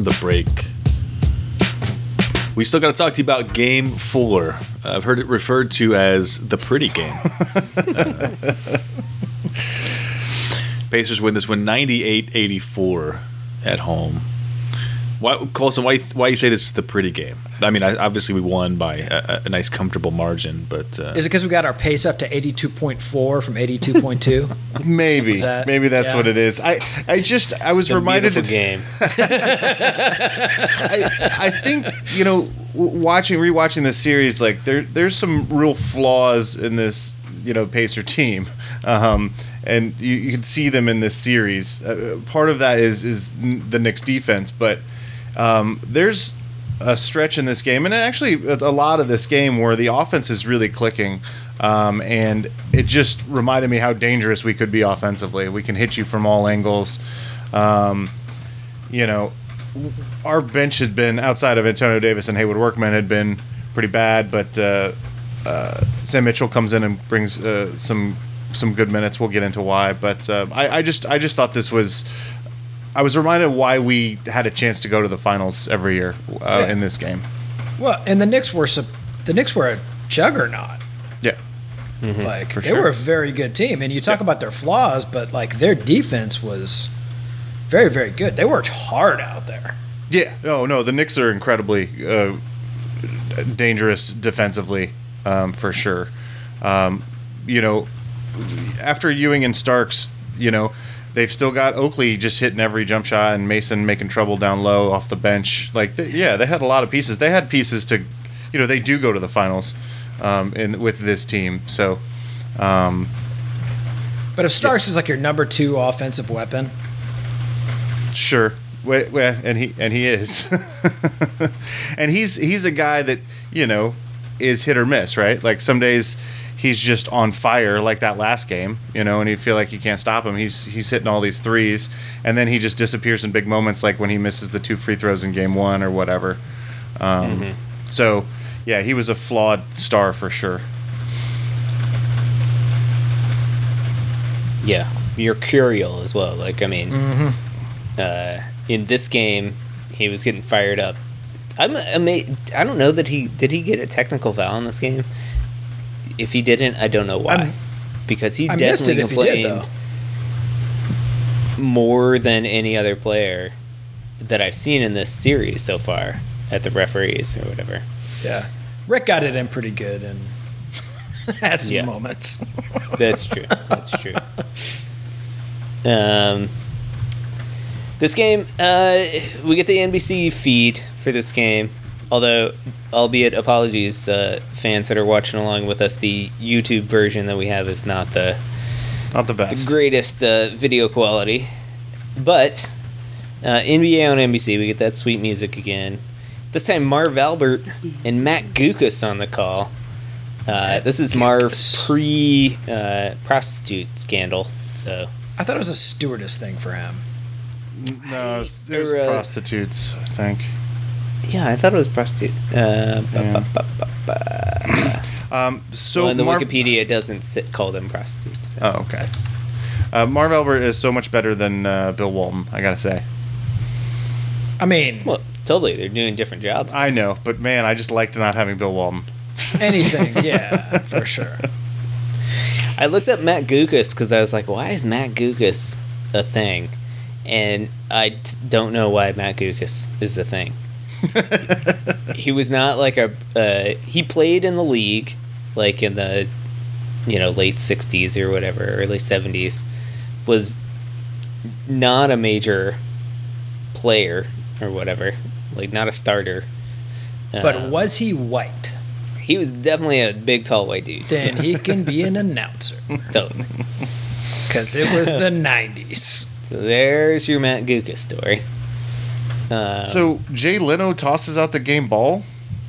S8: From the break. We still got to talk to you about Game Four. I've heard it referred to as the pretty game. Pacers win this one 98-84 at home. Why, Colson? Why why you say this is the pretty game? I mean, I, obviously we won by a, a nice, comfortable margin, but uh,
S6: Is it because we got our pace up to 82.4 from 82.2?
S2: Maybe.
S6: That-
S2: Maybe that's
S6: yeah.
S2: what it is. I, I just, I was
S1: It's a
S2: reminded.
S1: beautiful game.
S2: I, I think you know, watching rewatching this series, like there there's some real flaws in this you know Pacer team, um, and you, you can see them in this series. Uh, part of that is is the Knicks defense, but um, there's a stretch in this game, and actually a lot of this game where the offense is really clicking. Um, and it just reminded me how dangerous we could be offensively. We can hit you from all angles. Um, you know, our bench had been outside of Antonio Davis and Haywood Workman had been pretty bad, but uh, uh, Sam Mitchell comes in and brings uh, some some good minutes. We'll get into why, but uh, I, I just I just thought this was. I was reminded why we had a chance to go to the finals every year uh,
S6: Yeah.
S2: in this game.
S6: well, and the Knicks were the Knicks were a juggernaut.
S2: Yeah,
S6: Like
S2: For
S6: they
S2: sure.
S6: were a very good team, and you talk about their flaws, but like their defense was very, very good. They worked hard out there.
S2: yeah. No, no, the Knicks are incredibly uh, dangerous defensively um, for sure. Um, you know, after Ewing and Starks, you know, they've still got Oakley just hitting every jump shot and Mason making trouble down low off the bench. Like, th- yeah, they had a lot of pieces. They had pieces to, you know, they do go to the finals um, in with this team. So, um,
S6: But if Starks is like your number two offensive weapon,
S2: Sure. Well, well, and he and he is, and he's he's a guy that you know is hit or miss, right? Like some days he's just on fire, like that last game, you know, and you feel like you can't stop him. He's he's hitting all these threes, and then he just disappears in big moments, like when he misses the two free throws in game one or whatever. Um, So, yeah, he was a flawed star for sure.
S1: Yeah, Mercurial as well. Like I mean, uh, in this game, he was getting fired up. I'm amazed. I don't know that he did. He get a technical foul in this game. If he didn't, I don't know why.
S6: I'm-
S1: because he
S6: I
S1: definitely
S6: he did
S1: complained more than any other player that I've seen in this series so far at the referees or whatever.
S6: Yeah, Rick got it in pretty good and had some
S1: Yeah.
S6: moments.
S1: That's true. That's true. Um, this game, uh, we get the NBC feed for this game. Although, albeit apologies, uh, fans that are watching along with us, the YouTube version that we have is not the
S2: Not the
S1: the
S2: best.
S1: greatest uh, video quality. But uh, NBA on NBC, we get that sweet music again. This time, Marv Albert and Matt Guokas on the call. Uh, this is Marv's pre uh, prostitute scandal. So
S6: I thought it was a stewardess thing for him.
S2: No, it was, it was
S1: uh,
S2: prostitutes, I think.
S1: Yeah, I thought it was prostitute. Uh, ba- ba- ba- ba- ba.
S2: Um, so
S1: well, and the
S2: Marv-
S1: Wikipedia doesn't sit, call them prostitutes. so.
S2: Oh, okay. Uh, Marv Albert is so much better than uh, Bill Walton. I gotta say.
S6: I mean,
S1: Well, totally, they're doing different jobs.
S2: I know, but man, I just liked not having Bill Walton.
S6: anything, yeah, for sure.
S1: I looked up Matt Guokas because I was like, why is Matt Guokas a thing? And I t- don't know why Matt Guokas is a thing. he was not like a. Uh, he played in the league, like in the, you know, late '60s or whatever, early '70s. Was not a major player or whatever, like not a starter.
S6: But
S1: Uh,
S6: was he white?
S1: he was definitely a big, tall white dude.
S6: Then he can be an announcer
S1: Totally.
S6: because it was the '90s.
S1: So there's your Matt Guka story. Uh,
S2: so Jay Leno tosses out the game ball.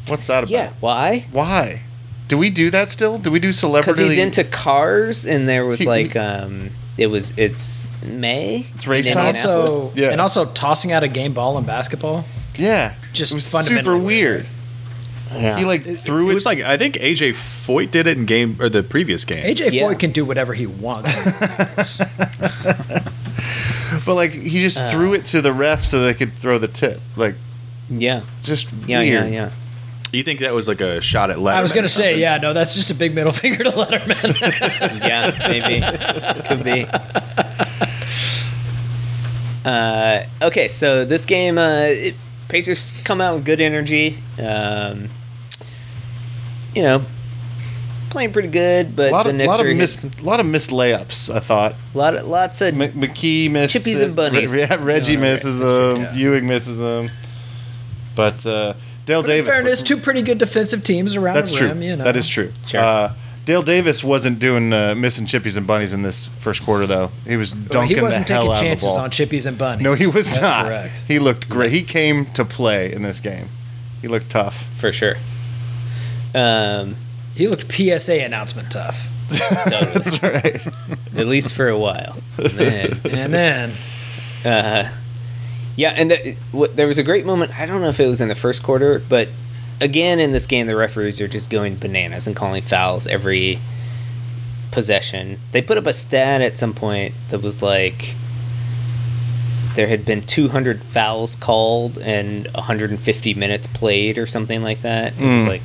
S2: What's that about?
S1: yeah, why?
S2: Why? Do we do that still? Do we do celebrities?
S1: Because
S2: celebrity?
S1: he's into cars, and there was
S2: He-
S1: like um, it was it's May.
S2: It's race
S1: in
S2: time?
S6: Also,
S1: Indianapolis.
S2: Yeah.
S6: and also tossing out a game ball in basketball.
S2: yeah,
S6: Just
S2: it was
S6: fundamentally
S2: super weird.
S1: Yeah.
S2: He like threw
S8: It
S2: it.
S8: was like I think AJ Foyt did it in game or the previous game.
S6: AJ
S1: Yeah.
S6: Foyt can do whatever he wants.
S2: but like he just
S1: Uh.
S2: threw it to the ref so they could throw the tip. Like
S1: yeah,
S2: just
S1: yeah,
S2: weird.
S1: yeah, yeah.
S8: You think that was like a shot at Letterman?
S6: I was gonna say, yeah, no, that's just a big middle finger to Letterman.
S1: yeah, maybe could be. Uh, okay, so this game, uh, it, Pacers come out with good energy. Um, you know, playing pretty good, but
S2: A lot
S1: the
S2: of
S1: Knicks
S2: lot
S1: are
S2: of missed
S1: some-
S2: lot of missed layups. I thought a
S1: lot of lots of
S2: M- McKey missed
S1: Chippies
S2: it.
S1: and bunnies.
S2: Re- yeah, Reggie
S1: Yeah, right.
S2: misses them.
S6: Yeah.
S2: Ewing misses them. But uh, Dale
S6: But in
S2: Davis.
S6: fairness, two pretty good defensive teams around
S2: that's
S6: the
S2: true.
S6: You know,
S2: That is true.
S1: Sure.
S2: Uh, Dale Davis wasn't doing uh, missing chippies and bunnies in this first quarter though. He was
S6: Well,
S2: dunking
S6: he wasn't
S2: the hell
S6: taking
S2: out of the
S6: chances on chippies and bunnies.
S2: no, he was
S6: That's
S2: not.
S6: Correct.
S2: He looked great. He came to play in this game. He looked tough.
S1: for sure. Um,
S6: He looked PSA announcement tough.
S1: totally.
S2: That's right.
S1: at least for a while. And then,
S6: And then
S1: uh, yeah, and the, what, there was a great moment. I don't know if it was in the first quarter, but again in this game, the referees are just going bananas and calling fouls every possession. They put up a stat at some point that was like there had been 200 fouls called and 150 minutes played or something like that. It was
S2: Mm.
S1: like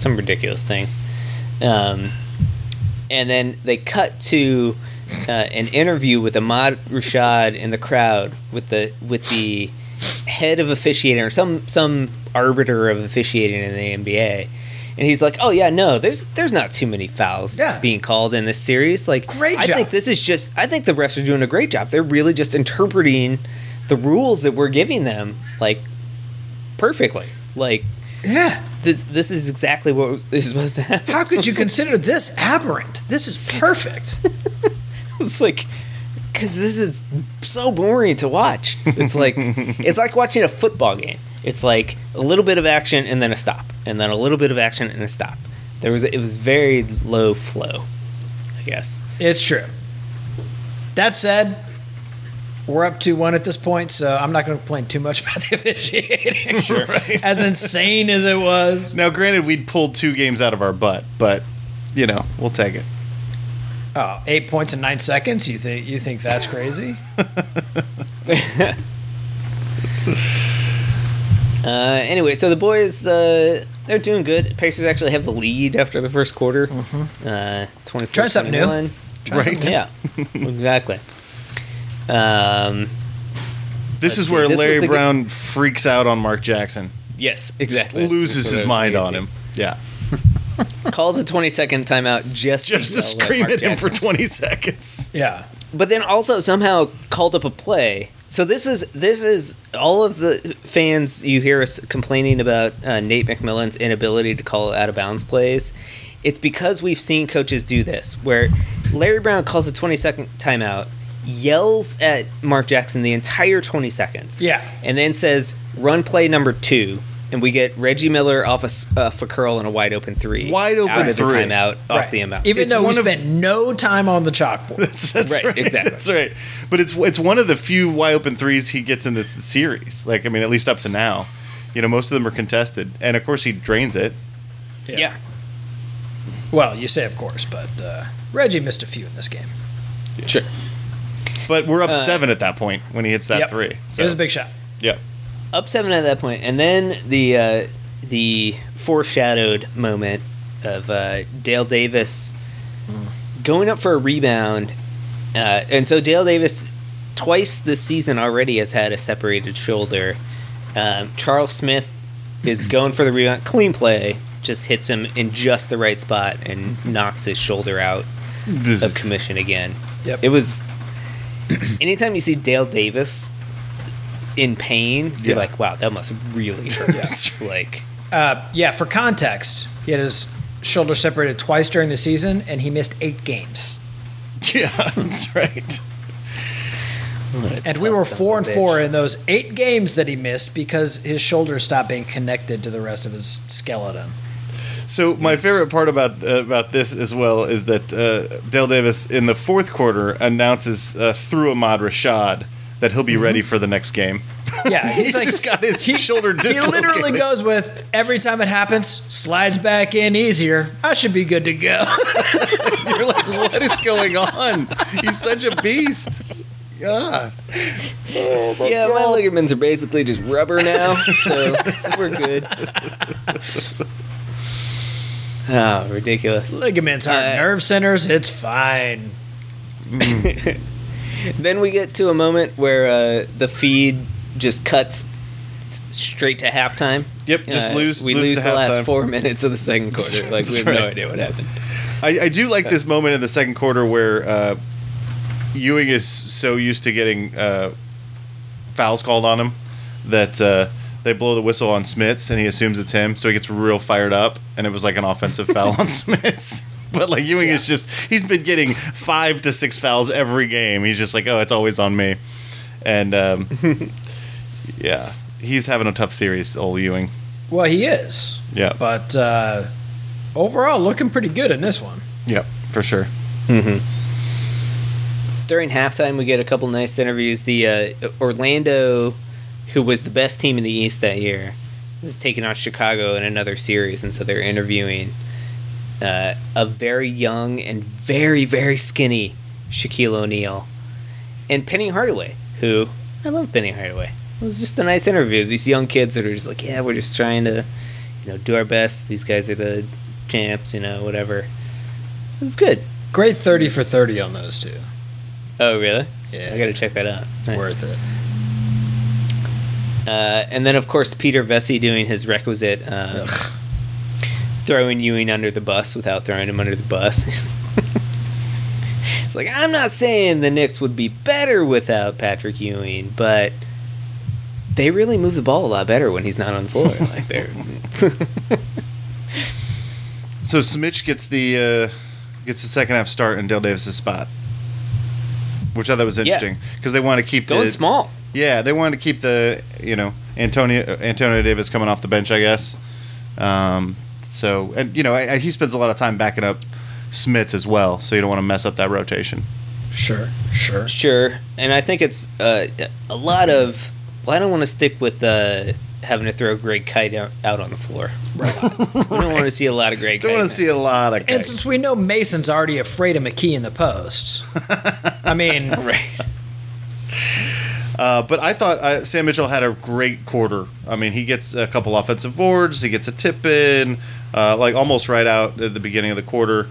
S1: some ridiculous thing. Um, and then they cut to uh, an interview with Ahmad Rashad in the crowd with the with the head of officiating or some some arbiter of officiating in the NBA. And he's like, "Oh yeah, no, there's there's not too many fouls
S6: Yeah.
S1: being called in this series. Like,
S6: Great
S1: I
S6: job.
S1: think this is just. I think the refs are doing a great job. They're really just interpreting the rules that we're giving them, like, perfectly. Like,
S6: Yeah.
S1: This this is exactly what is supposed to happen.
S6: How could you consider this aberrant? This is perfect.
S1: It's like because this is so boring to watch. It's like it's like watching a football game. It's like a little bit of action and then a stop, and then a little bit of action and a stop. There was it was very low flow, I guess.
S6: It's true. That said, we're up 2 1 at this point, so I'm not going to complain too much about the officiating. Sure. As insane as it was.
S2: Now, granted, we'd pulled two games out of our butt, but you know, we'll take it.
S6: Oh, eight points in nine seconds? You think you think that's crazy?
S1: Uh, anyway, so the boys uh, they're doing good. Pacers actually have the lead after the first quarter. Uh,
S6: Try something new.
S1: 21.
S2: Right?
S1: Yeah, exactly. Um,
S2: This
S1: Let's
S2: is
S1: see,
S2: where
S1: this
S2: Larry
S1: the g-
S2: Brown freaks out on Mark Jackson.
S1: yes, exactly. That's
S2: loses his mind on him. Yeah.
S1: calls a 20 second timeout just
S2: Just to
S1: yell
S2: scream
S1: Mark
S2: at him for 20 seconds.
S6: Yeah.
S1: but then also somehow called up a play so this is this is all of the fans you hear us complaining about uh, nate mcmillan's inability to call out of bounds plays it's because we've seen coaches do this where larry brown calls a 20 second timeout yells at mark jackson the entire 20 seconds
S6: Yeah.
S1: and then says run play number two and we get Reggie Miller off a, s- off a curl and a wide open three.
S2: Wide open
S1: out of the
S2: three.
S1: timeout off the amount.
S6: Even
S2: It's
S6: though we
S2: of-
S6: spent no time on the chalkboard.
S2: That's, that's
S1: Right,
S2: right,
S1: exactly.
S2: That's right. But it's it's one of the few wide open threes he gets in this series. Like I mean, at least up to now, you know, most of them are contested, and of course he drains it.
S1: yeah.
S6: Well, you say of course, but uh, Reggie missed a few in this game.
S1: Sure.
S2: But we're up
S1: Uh,
S2: seven at that point when he hits that
S6: Yep.
S2: three. So
S6: It was a big shot.
S2: yeah.
S1: up seven at that point, and then the uh, the foreshadowed moment of uh, Dale Davis going up for a rebound, uh, and so Dale Davis twice this season already has had a separated shoulder. Um, Charles Smith is going for the rebound, clean play, just hits him in just the right spot and knocks his shoulder out of commission again.
S6: Yep.
S1: It was. Anytime you see Dale Davis in pain, you're
S2: Yeah.
S1: like, wow, that must have really hurt. like,
S6: Uh, yeah, for context, he had his shoulder separated twice during the season, and he missed eight games.
S2: Yeah, that's right.
S6: And we were four and four in those eight games that he missed because his shoulder stopped being connected to the rest of his skeleton.
S2: So my favorite part about uh, about this as well is that uh, Dale Davis in the fourth quarter announces uh, through Ahmad Rashad that he'll be ready for the next game.
S6: Yeah,
S2: He's just got his shoulder dislocated.
S6: He literally goes with every time it happens, slides back in easier. I should be good to go.
S2: You're like, what is going on? He's such a beast. God.
S1: yeah, my ligaments are basically just rubber now, so we're good. Oh, ridiculous.
S6: Ligaments aren't
S1: Uh,
S6: nerve centers. It's fine.
S1: Then we get to a moment where uh, the feed just cuts straight to halftime.
S2: Yep, just
S1: Uh,
S2: lose-
S1: We
S2: lose
S1: lose
S2: to
S1: the last
S2: halftime.
S1: four minutes of the second quarter. Like we
S2: That's
S1: have no idea what happened.
S2: I, I do like this moment in the second quarter where uh, Ewing is so used to getting uh, fouls called on him that uh, they blow the whistle on Smits and he assumes it's him, so he gets real fired up, and it was like an offensive foul on Smits. But like Ewing is just he's been getting five to six fouls every game. He's just like, oh, it's always on me, and um, yeah, he's having a tough series, old Ewing.
S6: Well, he is.
S2: Yeah,
S6: But uh, overall, looking pretty good in this one.
S2: yeah, for sure.
S1: During halftime, we get a couple nice interviews. The uh, Orlando, who was the best team in the East that year, is taking on Chicago in another series, and so they're interviewing uh, a very young and very very skinny Shaquille O'Neal and Penny Hardaway, who I love Penny Hardaway. It was just a nice interview. These young kids that are just like, yeah, we're just trying to, you know, do our best. These guys are the champs, you know, whatever. It was good.
S6: Great 30 for 30 on those two.
S1: Oh, really?
S6: Yeah.
S1: I gotta check that out. Nice.
S6: Worth it.
S1: Uh, and then, of course, Peter Vecsey doing his requisite um, throwing Ewing under the bus without throwing him under the bus. it's like, I'm not saying the Knicks would be better without Patrick Ewing, but they really move the ball a lot better when he's not on the floor. like they're
S2: So Smits gets the uh, gets the second half start in Dale Davis's spot, which I thought was interesting because they want to keep
S1: going
S2: the
S1: small.
S2: Yeah they wanted to keep the you know Antonio Antonio Davis coming off the bench I guess. Um, so and you know I, I, he spends a lot of time backing up Smits as well, so you don't want to mess up that rotation.
S6: Sure, sure.
S1: Sure, and I think it's uh, a lot of. Well, I don't want to stick with uh, having to throw Greg Kite out, out on the floor. Right. we don't want to see a lot of Greg.
S2: Don't
S1: Kite
S2: want to see a lot of.
S6: And since we know Mason's already afraid of McKey in the post, I mean,
S1: Right.
S2: Uh, but I thought uh, Sam Mitchell had a great quarter. I mean, he gets a couple offensive boards, he gets a tip in, uh, like almost right out at the beginning of the quarter.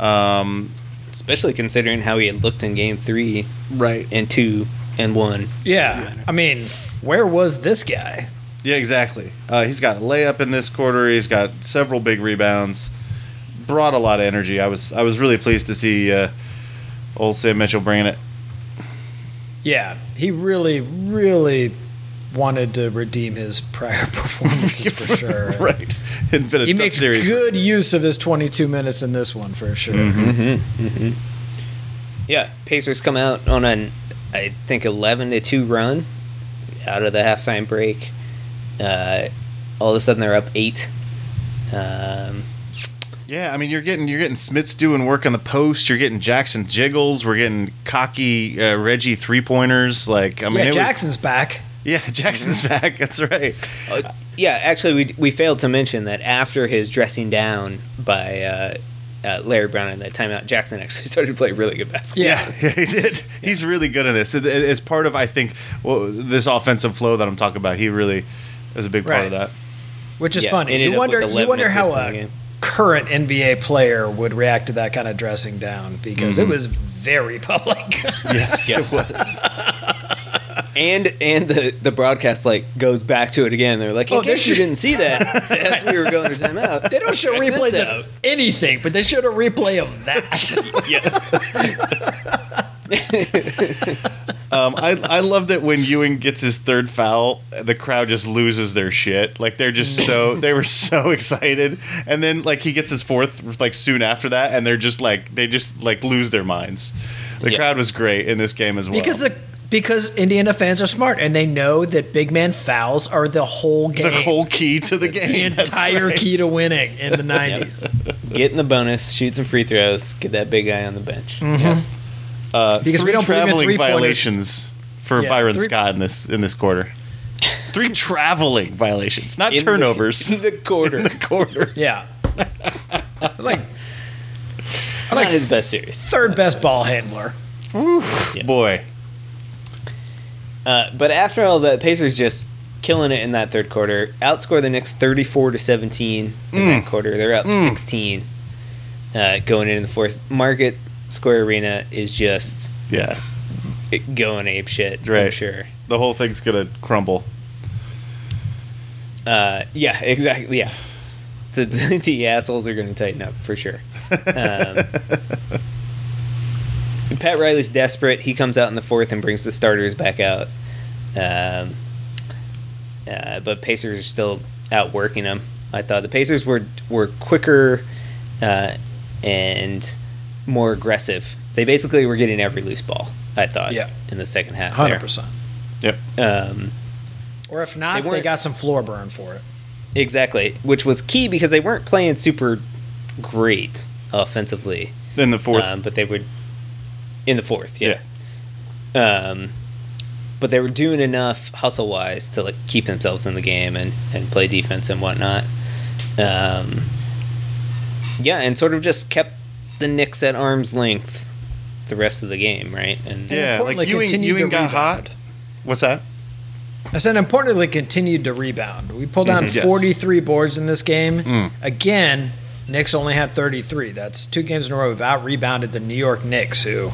S2: Um,
S1: Especially considering how he had looked in Game Three
S2: right.
S1: and Two and One.
S6: yeah. I mean, where was this guy?
S2: Yeah, exactly. Uh, he's got a layup in this quarter. He's got several big rebounds. Brought a lot of energy. I was I was really pleased to see uh, old Sam Mitchell bringing it.
S6: Yeah, he really, really wanted to redeem his prior performances for sure.
S2: right. It's been a
S6: He
S2: tough
S6: makes
S2: series.
S6: good use of his 22 minutes in this one for sure.
S1: Yeah, Pacers come out on an I think eleven to two run out of the halftime break. Uh, all of a sudden they're up eight. Um,
S2: Yeah, I mean you're getting you're getting Smits doing work on the post. You're getting Jackson jiggles. We're getting cocky uh, Reggie three pointers. Like I mean,
S6: yeah,
S2: it was-
S6: Jackson's back.
S2: yeah, Jackson's back. That's right.
S1: Uh, yeah, actually, we we failed to mention that after his dressing down by uh, uh, Larry Brown in that timeout, Jackson actually started to play really good basketball.
S6: Yeah.
S2: Yeah, he did. He's really good at this. It, it- it's part of I think well, this offensive flow that I'm talking about. He really is a big part of that.
S6: Which is
S1: Yeah,
S6: funny.
S1: ended
S6: You wonder, you wonder how
S1: assists in the
S6: a
S1: game.
S6: current NBA player would react to that kind of dressing down because it mm-hmm. was very public.
S2: Yes,
S1: Yes.
S2: it was.
S1: and and the the broadcast like goes back to it again. They're like, in
S6: Oh, they
S1: case you didn't see that, as we were going to timeout.
S6: they don't show
S1: check
S6: replays of anything, but they showed a replay of that.
S1: Yes.
S2: Um, I I loved it when Ewing gets his third foul. The crowd just loses their shit. Like they're just so they were so excited, and then like he gets his fourth like soon after that, and they're just like they just like lose their minds. The
S1: Yeah.
S2: crowd was great in this game as well.
S6: because the because Indiana fans are smart and they know that big man fouls are the whole game.
S2: the whole key to the
S6: the
S2: game. the
S6: entire
S2: right.
S6: key to winning in the 90s.
S1: Get in the bonus, shoot some free throws, get that big guy on the bench.
S2: Uh,
S6: Because we
S2: three
S6: don't
S2: traveling
S6: three-pointers.
S2: violations for
S6: Yeah,
S2: Byron
S6: three-
S2: Scott in this in this quarter. Three traveling violations, not
S1: In the-
S2: turnovers.
S1: in the quarter.
S2: in the quarter.
S6: Yeah. like
S1: Not
S6: like
S1: his best series.
S6: third best ball handler.
S2: Boy,
S1: Uh, but after all that, Pacers just killing it in that third quarter. Outscore the Knicks thirty-four to seventeen in
S2: Mm.
S1: that quarter. They're up sixteen uh, going into the fourth. Market Square Arena is just
S2: yeah,
S1: going ape shit. I'm sure.
S2: the whole thing's gonna crumble.
S1: Uh, yeah, exactly. Yeah, the, the, the assholes are going to tighten up for sure. Um, Pat Riley's desperate. He comes out in the fourth and brings the starters back out. Um, uh, but Pacers are still outworking them. I thought the Pacers were were quicker uh, and more aggressive. They basically were getting every loose ball. I thought.
S6: Yeah.
S1: In the second half.
S6: Hundred percent.
S2: Yep.
S1: Um,
S6: Or if not,
S1: They
S6: they, got some floor burn for it.
S1: Exactly, which was key because they weren't playing super great offensively,
S2: In the fourth,
S1: um, but they would in the fourth, yeah. Um, but they were doing enough hustle wise to like keep themselves in the game and, and play defense and whatnot. Um, yeah, and sort of just kept the Knicks at arm's length the rest of the game, right? And
S2: yeah, like
S6: importantly,
S2: Ewing, Ewing got
S6: rebound.
S2: hot. What's that?
S6: I said importantly continued to rebound. We pulled down
S2: Mhm. Yes.
S6: 43 boards in this game.
S2: Mm.
S6: Again, Knicks only had 33. That's two games in a row we've out rebounded the New York Knicks, who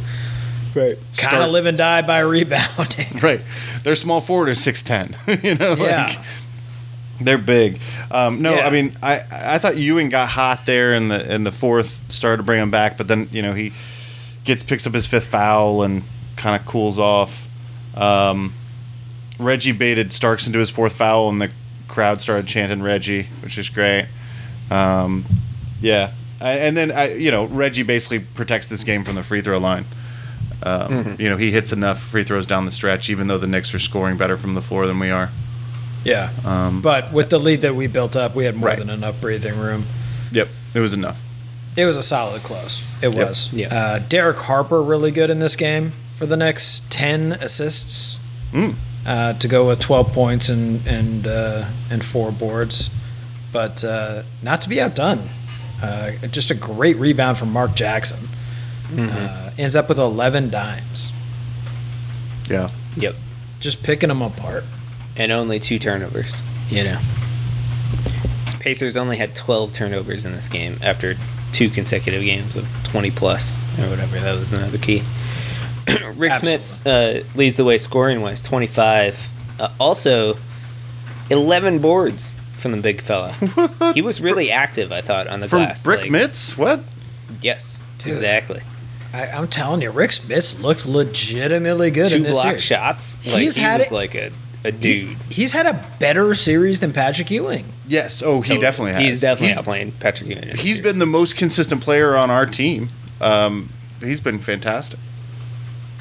S6: right.
S2: Kind
S6: of live and die by rebounding.
S2: Right. Their small forward is six ten. you know,
S6: Yeah.
S2: like they're big. Um, no,
S6: Yeah.
S2: I mean, I I thought Ewing got hot there in the in the fourth, started to bring him back, but then you know he gets picks up his fifth foul and kind of cools off. Um, Reggie baited Starks into his fourth foul, and the crowd started chanting Reggie, which is great. Um, yeah, I, and then I, you know Reggie basically protects this game from the free throw line. Um, You know he hits enough free throws down the stretch, even though the Knicks are scoring better from the floor than we are.
S6: Yeah.
S2: Um,
S6: But with the lead that we built up, we had more
S2: Right.
S6: than enough breathing room.
S2: yep, it was enough.
S6: It was a solid close. It
S2: Yep.
S6: was.
S1: Yeah.
S6: Uh, Derek Harper really good in this game for the next ten assists.
S2: Mm.
S6: Uh, to go with twelve points and and uh, and four boards, but uh, not to be outdone. Uh, just a great rebound from Mark Jackson. Uh, ends up with eleven dimes.
S2: Yeah,
S1: Yep.
S6: Just picking them apart.
S1: And only two turnovers. You know. Pacers only had 12 turnovers in this game after two consecutive games of 20 plus or whatever. That was another key. Rick Smits uh, leads the way scoring wise, 25. Uh, also, 11 boards from the big fella. he was really active, I thought, on the
S2: from
S1: glass.
S2: Brick
S1: like-
S2: Mitts. What?
S1: Yes,
S6: Dude.
S1: exactly.
S6: I, I'm telling you, Rick Smits looked legitimately good in
S1: Two
S6: this
S1: block
S6: series.
S1: shots. Like,
S6: He's
S1: he
S6: had
S1: was
S6: it-
S1: like a, a
S6: He's,
S1: dude.
S6: he's had a better series than Patrick Ewing.
S2: Yes. Oh, he
S1: Totally.
S2: definitely has.
S1: He's definitely
S2: He's,
S1: outplaying Patrick Ewing. in this
S2: he's
S1: series.
S2: been the most consistent player on our team. Um, he's been fantastic.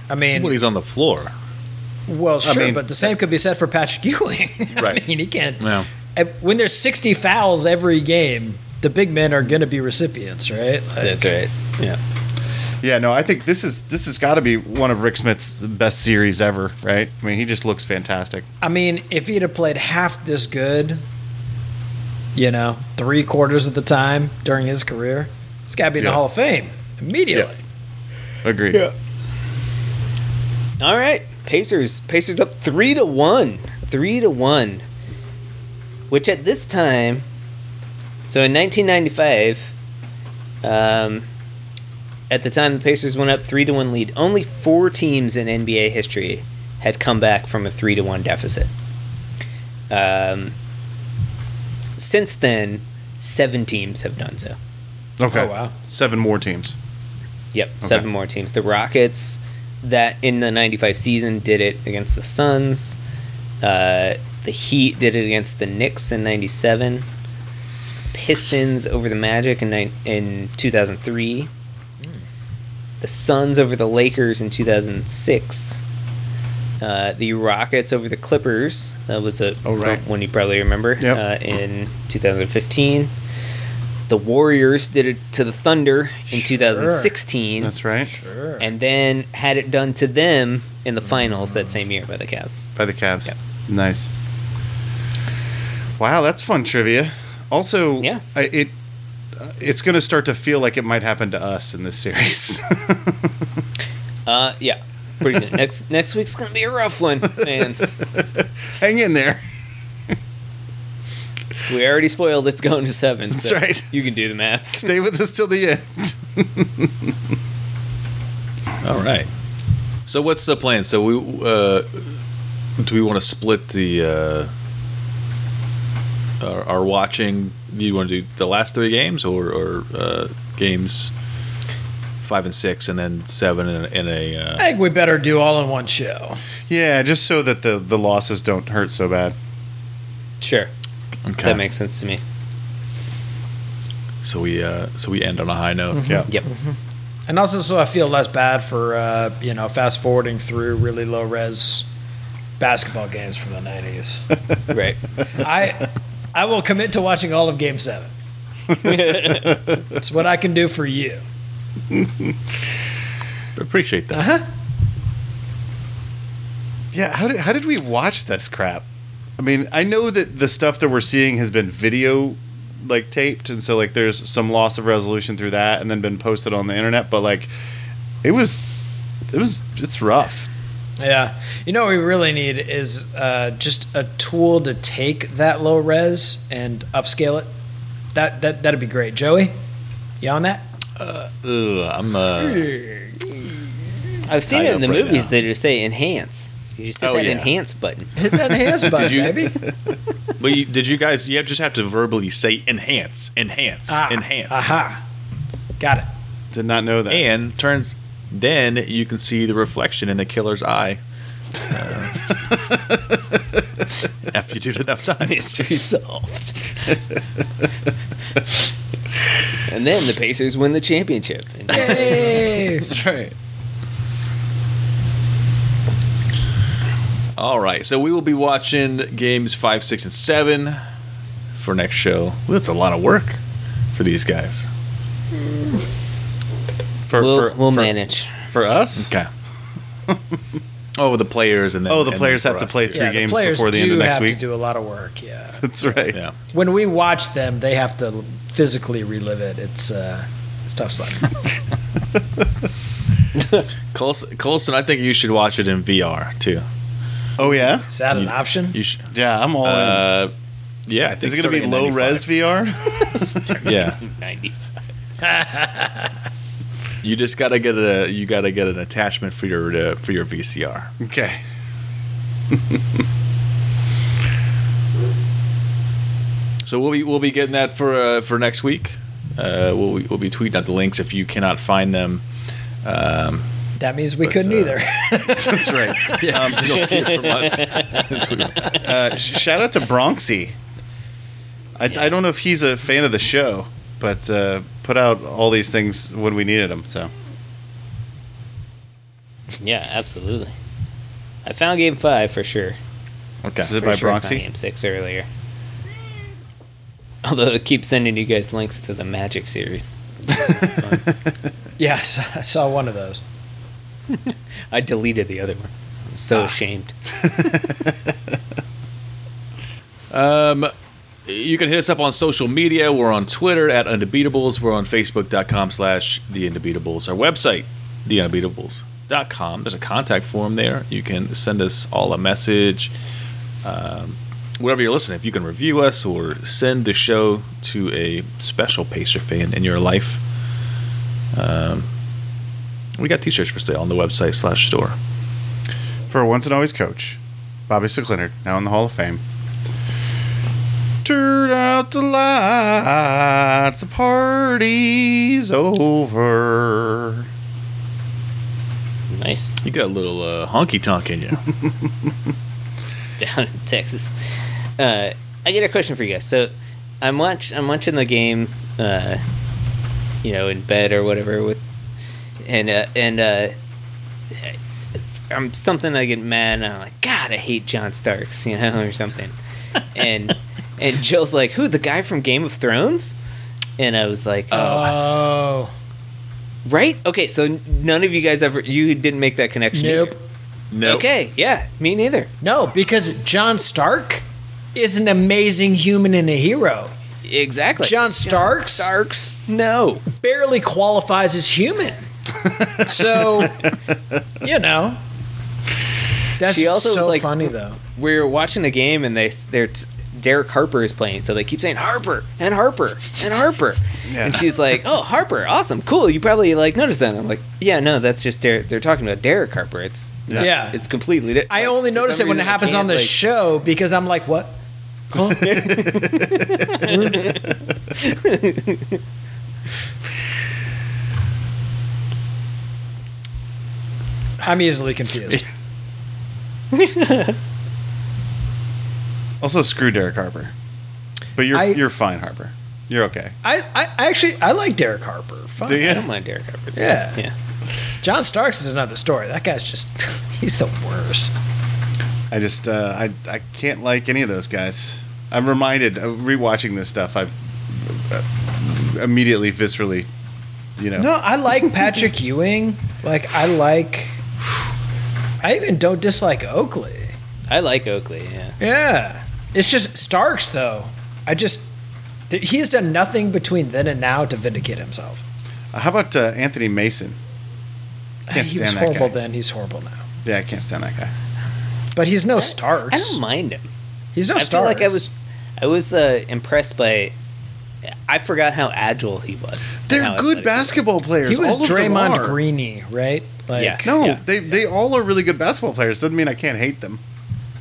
S6: I mean,
S8: When he's on the floor.
S6: well, sure,
S2: mean-
S6: but the same could be said for Patrick Ewing. I mean, he can't.
S8: Yeah.
S6: When there's 60 fouls every game, the big men are going to be recipients, right? Like,
S1: That's right. Yeah.
S2: Yeah, no, I think this is this has got to be one of Rick Smits' best series ever, right? I mean, he just looks fantastic.
S6: I mean, if he'd have played half this good, you know, three quarters of the time during his career, he's got to be in the Hall of Fame immediately.
S2: Agreed. Yeah.
S1: All right, Pacers. Pacers up three to one. Three to one. Which at this time, so in 1995, um, at the time the Pacers went up three to one lead. Only four teams in NBA history had come back from a three to one deficit. Um, since then, seven teams have done so.
S2: Okay.
S6: Oh, wow.
S2: Seven more teams.
S1: Yep, seven more teams. The Rockets, that in the '95 season, did it against the Suns. Uh, the Heat did it against the Knicks in '97. Pistons over the Magic in in 2003. The Suns over the Lakers in 2006. Uh, the Rockets over the Clippers. That was a
S2: Oh, right.
S1: one you probably remember
S2: Yep.
S1: uh, in 2015. The Warriors did it to the Thunder in 2016,
S2: That's right.
S6: Sure.
S1: and then had it done to them in the finals that same year by the Cavs.
S2: By the Cavs.
S1: Yep.
S2: Nice. Wow, that's fun trivia. Also,
S1: Yeah.
S2: I, it it's going to start to feel like it might happen to us in this series.
S1: Uh, yeah, pretty soon. next next week's gonna be a rough one, fans.
S2: Hang in there.
S1: we already spoiled it's going to seven.
S2: That's
S1: so
S2: right.
S1: You can do the math.
S2: Stay with us till the end.
S8: All right. So what's the plan? So we uh, do we want to split the uh, our, our watching? Do you want to do the last three games or, or uh, games five and six, and then seven in a, in a uh,
S6: I think we better do all in one show.
S2: Yeah, just so that the, the losses don't hurt so bad.
S1: Sure,
S8: okay.
S1: that makes sense to me.
S8: so we uh, so we end on a high note.
S2: Yeah.
S1: Yep.
S6: And also, so I feel less bad for uh, you know fast forwarding through really low res basketball games from the nineties.
S1: Right.
S6: I I will commit to watching all of Game Seven. it's what I can do for you.
S8: Appreciate that.
S6: Uh huh.
S2: Yeah, how did, how did we watch this crap? I mean, I know that the stuff that we're seeing has been video like taped and so like there's some loss of resolution through that and then been posted on the internet, but like it was it was it's rough.
S6: Yeah. You know what we really need is uh, just a tool to take that low res and upscale it. That that that'd be great. Joey, you on that?
S8: Ugh, I'm uh,
S1: I've seen it in the
S8: right
S1: movies.
S8: now.
S1: They just say enhance. You just hit
S8: Oh,
S1: that
S8: yeah.
S1: enhance button.
S6: Hit that enhance button,
S8: you-
S6: baby.
S8: But you, did you guys? You have, just have to verbally say enhance, enhance,
S6: Ah,
S8: enhance,
S6: Aha. Got it.
S2: Did not know that.
S8: and turns. Then you can see the reflection in the killer's eye. Uh, after you do it enough times.
S1: Mystery solved. and then the Pacers win the championship.
S6: Yay.
S2: That's right.
S8: All right, so we will be watching games five, six, and seven for next show. Well, that's a lot of work for these guys.
S2: For,
S1: we'll
S2: for,
S1: we'll
S2: for,
S1: manage.
S2: for us.
S8: Okay. oh, the players and then
S2: Oh, the
S8: and
S2: players
S8: then
S2: have to play
S8: too.
S2: three
S6: yeah,
S2: games
S6: the
S2: before the end of next
S6: have
S2: week.
S6: to do a lot of work. Yeah.
S2: That's right.
S8: Yeah.
S6: When we watch them, they have to physically relive it. It's uh, it's tough sledding.
S8: Colson, Colson, I think you should watch it in VR too.
S2: Oh yeah.
S6: Is that an
S8: You-
S6: option?
S8: You should.
S2: Yeah, I'm all in.
S8: Uh, yeah, I think
S2: Is it going to be
S8: starting in
S2: low res VR?
S8: Yeah,
S1: 95.
S8: You just gotta get a you gotta get an attachment for your uh, for your VCR.
S2: okay.
S8: So we'll be we'll be getting that for uh, for next week. Uh, we'll we'll be tweeting out the links if you cannot find them. Um,
S6: That means we
S8: But,
S6: couldn't
S8: uh,
S6: either.
S2: That's right.
S8: um, you'll see it from us.
S2: Uh, shout out to Bronxy. I, I don't know if he's a fan of the show, but uh, put out all these things when we needed them. So
S1: Yeah, absolutely. I found game five for sure.
S8: Okay.
S2: is it
S1: Pretty
S2: by
S1: sure I found game six earlier. Although it keeps sending you guys links to the Magic series.
S6: yes, I saw one of those.
S1: I deleted the other one. I'm
S2: Ah.
S1: so ashamed.
S8: Um, you can hit us up on social media. We're on Twitter at Undebeatables. We're on Facebook.com slash The Undebeatables. Our website, TheUndebeatables.com. There's a contact form there. You can send us all a message. Um, whatever you're listening, if you can review us or send the show to a special Pacer fan in your life. Um, we got t-shirts for sale on the website slash store.
S2: For once and always coach, Bobby Slick Leonard, now in the Hall of Fame. Turn out the lights, the party's over.
S1: Nice.
S8: You got a little uh, honky tonk in you.
S1: down in Texas. Uh, I get a question for you guys. So, I'm watch I'm watching the game, uh, you know, in bed or whatever with, and uh, and uh, I'm something I get mad and I'm like, God, I hate John Starks, you know, or something, and and Jill's like, who the guy from Game of Thrones, and I was like, oh,
S6: Oh,
S1: right, okay, so none of you guys ever you didn't make that connection.
S6: nope.
S1: either.
S8: Nope.
S1: Okay, yeah, me neither.
S6: No, because John Stark is an amazing human and a hero.
S1: Exactly.
S6: John Starks?
S1: Starks. No.
S6: Barely qualifies as human. so, you know. That's
S1: She also
S6: so
S1: was like-
S6: funny, though.
S1: We were watching the game and they they're t- Derek Harper is playing, so they keep saying Harper and Harper and Harper,
S2: Yeah.
S1: and she's like, "Oh, Harper, awesome, cool. You probably like noticed that." And I'm like, "Yeah, no, that's just Derek. They're talking about Derek Harper. It's
S2: Yeah.
S6: Yeah.
S1: it's completely. Di-
S6: I
S1: like,
S6: only
S1: for
S6: notice it when it happens on the
S1: like-
S6: show because I'm like, what? Huh? I'm easily confused.
S2: Also, screw Derek Harper. But you're
S6: I-
S2: you're fine, Harper. You're okay.
S6: I, I actually I like Derek Harper. Fine.
S2: Do you?
S1: I don't mind Derek Harper.
S6: Yeah.
S1: yeah.
S6: John Starks is another story. That guy's just he's the worst.
S2: I just uh, I I can't like any of those guys. I'm reminded of rewatching this stuff. I've uh, immediately viscerally, you know.
S6: No, I like Patrick Ewing. Like I like I even don't dislike Oakley.
S1: I like Oakley. Yeah.
S6: Yeah. It's just Starks though. I just he's done nothing between then and now to vindicate himself.
S2: How about uh, Anthony Mason? Can't
S6: he
S2: stand
S6: was
S2: that
S6: horrible
S2: guy.
S6: then, he's horrible now.
S2: Yeah, I can't stand that guy.
S6: But he's no Starks.
S1: I don't mind him.
S6: He's no
S1: I
S6: Starks.
S1: feel like I was I was uh, impressed by I forgot how agile he was.
S2: They're good
S1: athletic he was.
S2: basketball players.
S6: He was
S2: all
S6: Draymond. Greeny, right? Like,
S1: Yeah.
S2: No,
S1: Yeah.
S2: they they all are really good basketball players. Doesn't mean I can't hate them.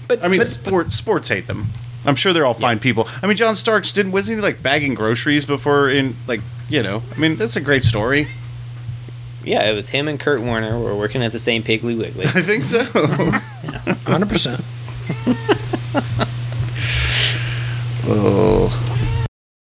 S6: But
S2: I mean,
S6: but-
S2: sports sports hate them. I'm sure they're all fine people. I mean, John Starks didn't wasn't he like bagging groceries before in like you know? I mean, that's a great story.
S1: Yeah, it was him and Kurt Warner were working at the same Piggly Wiggly.
S2: I think so.
S6: hundred percent.
S2: oh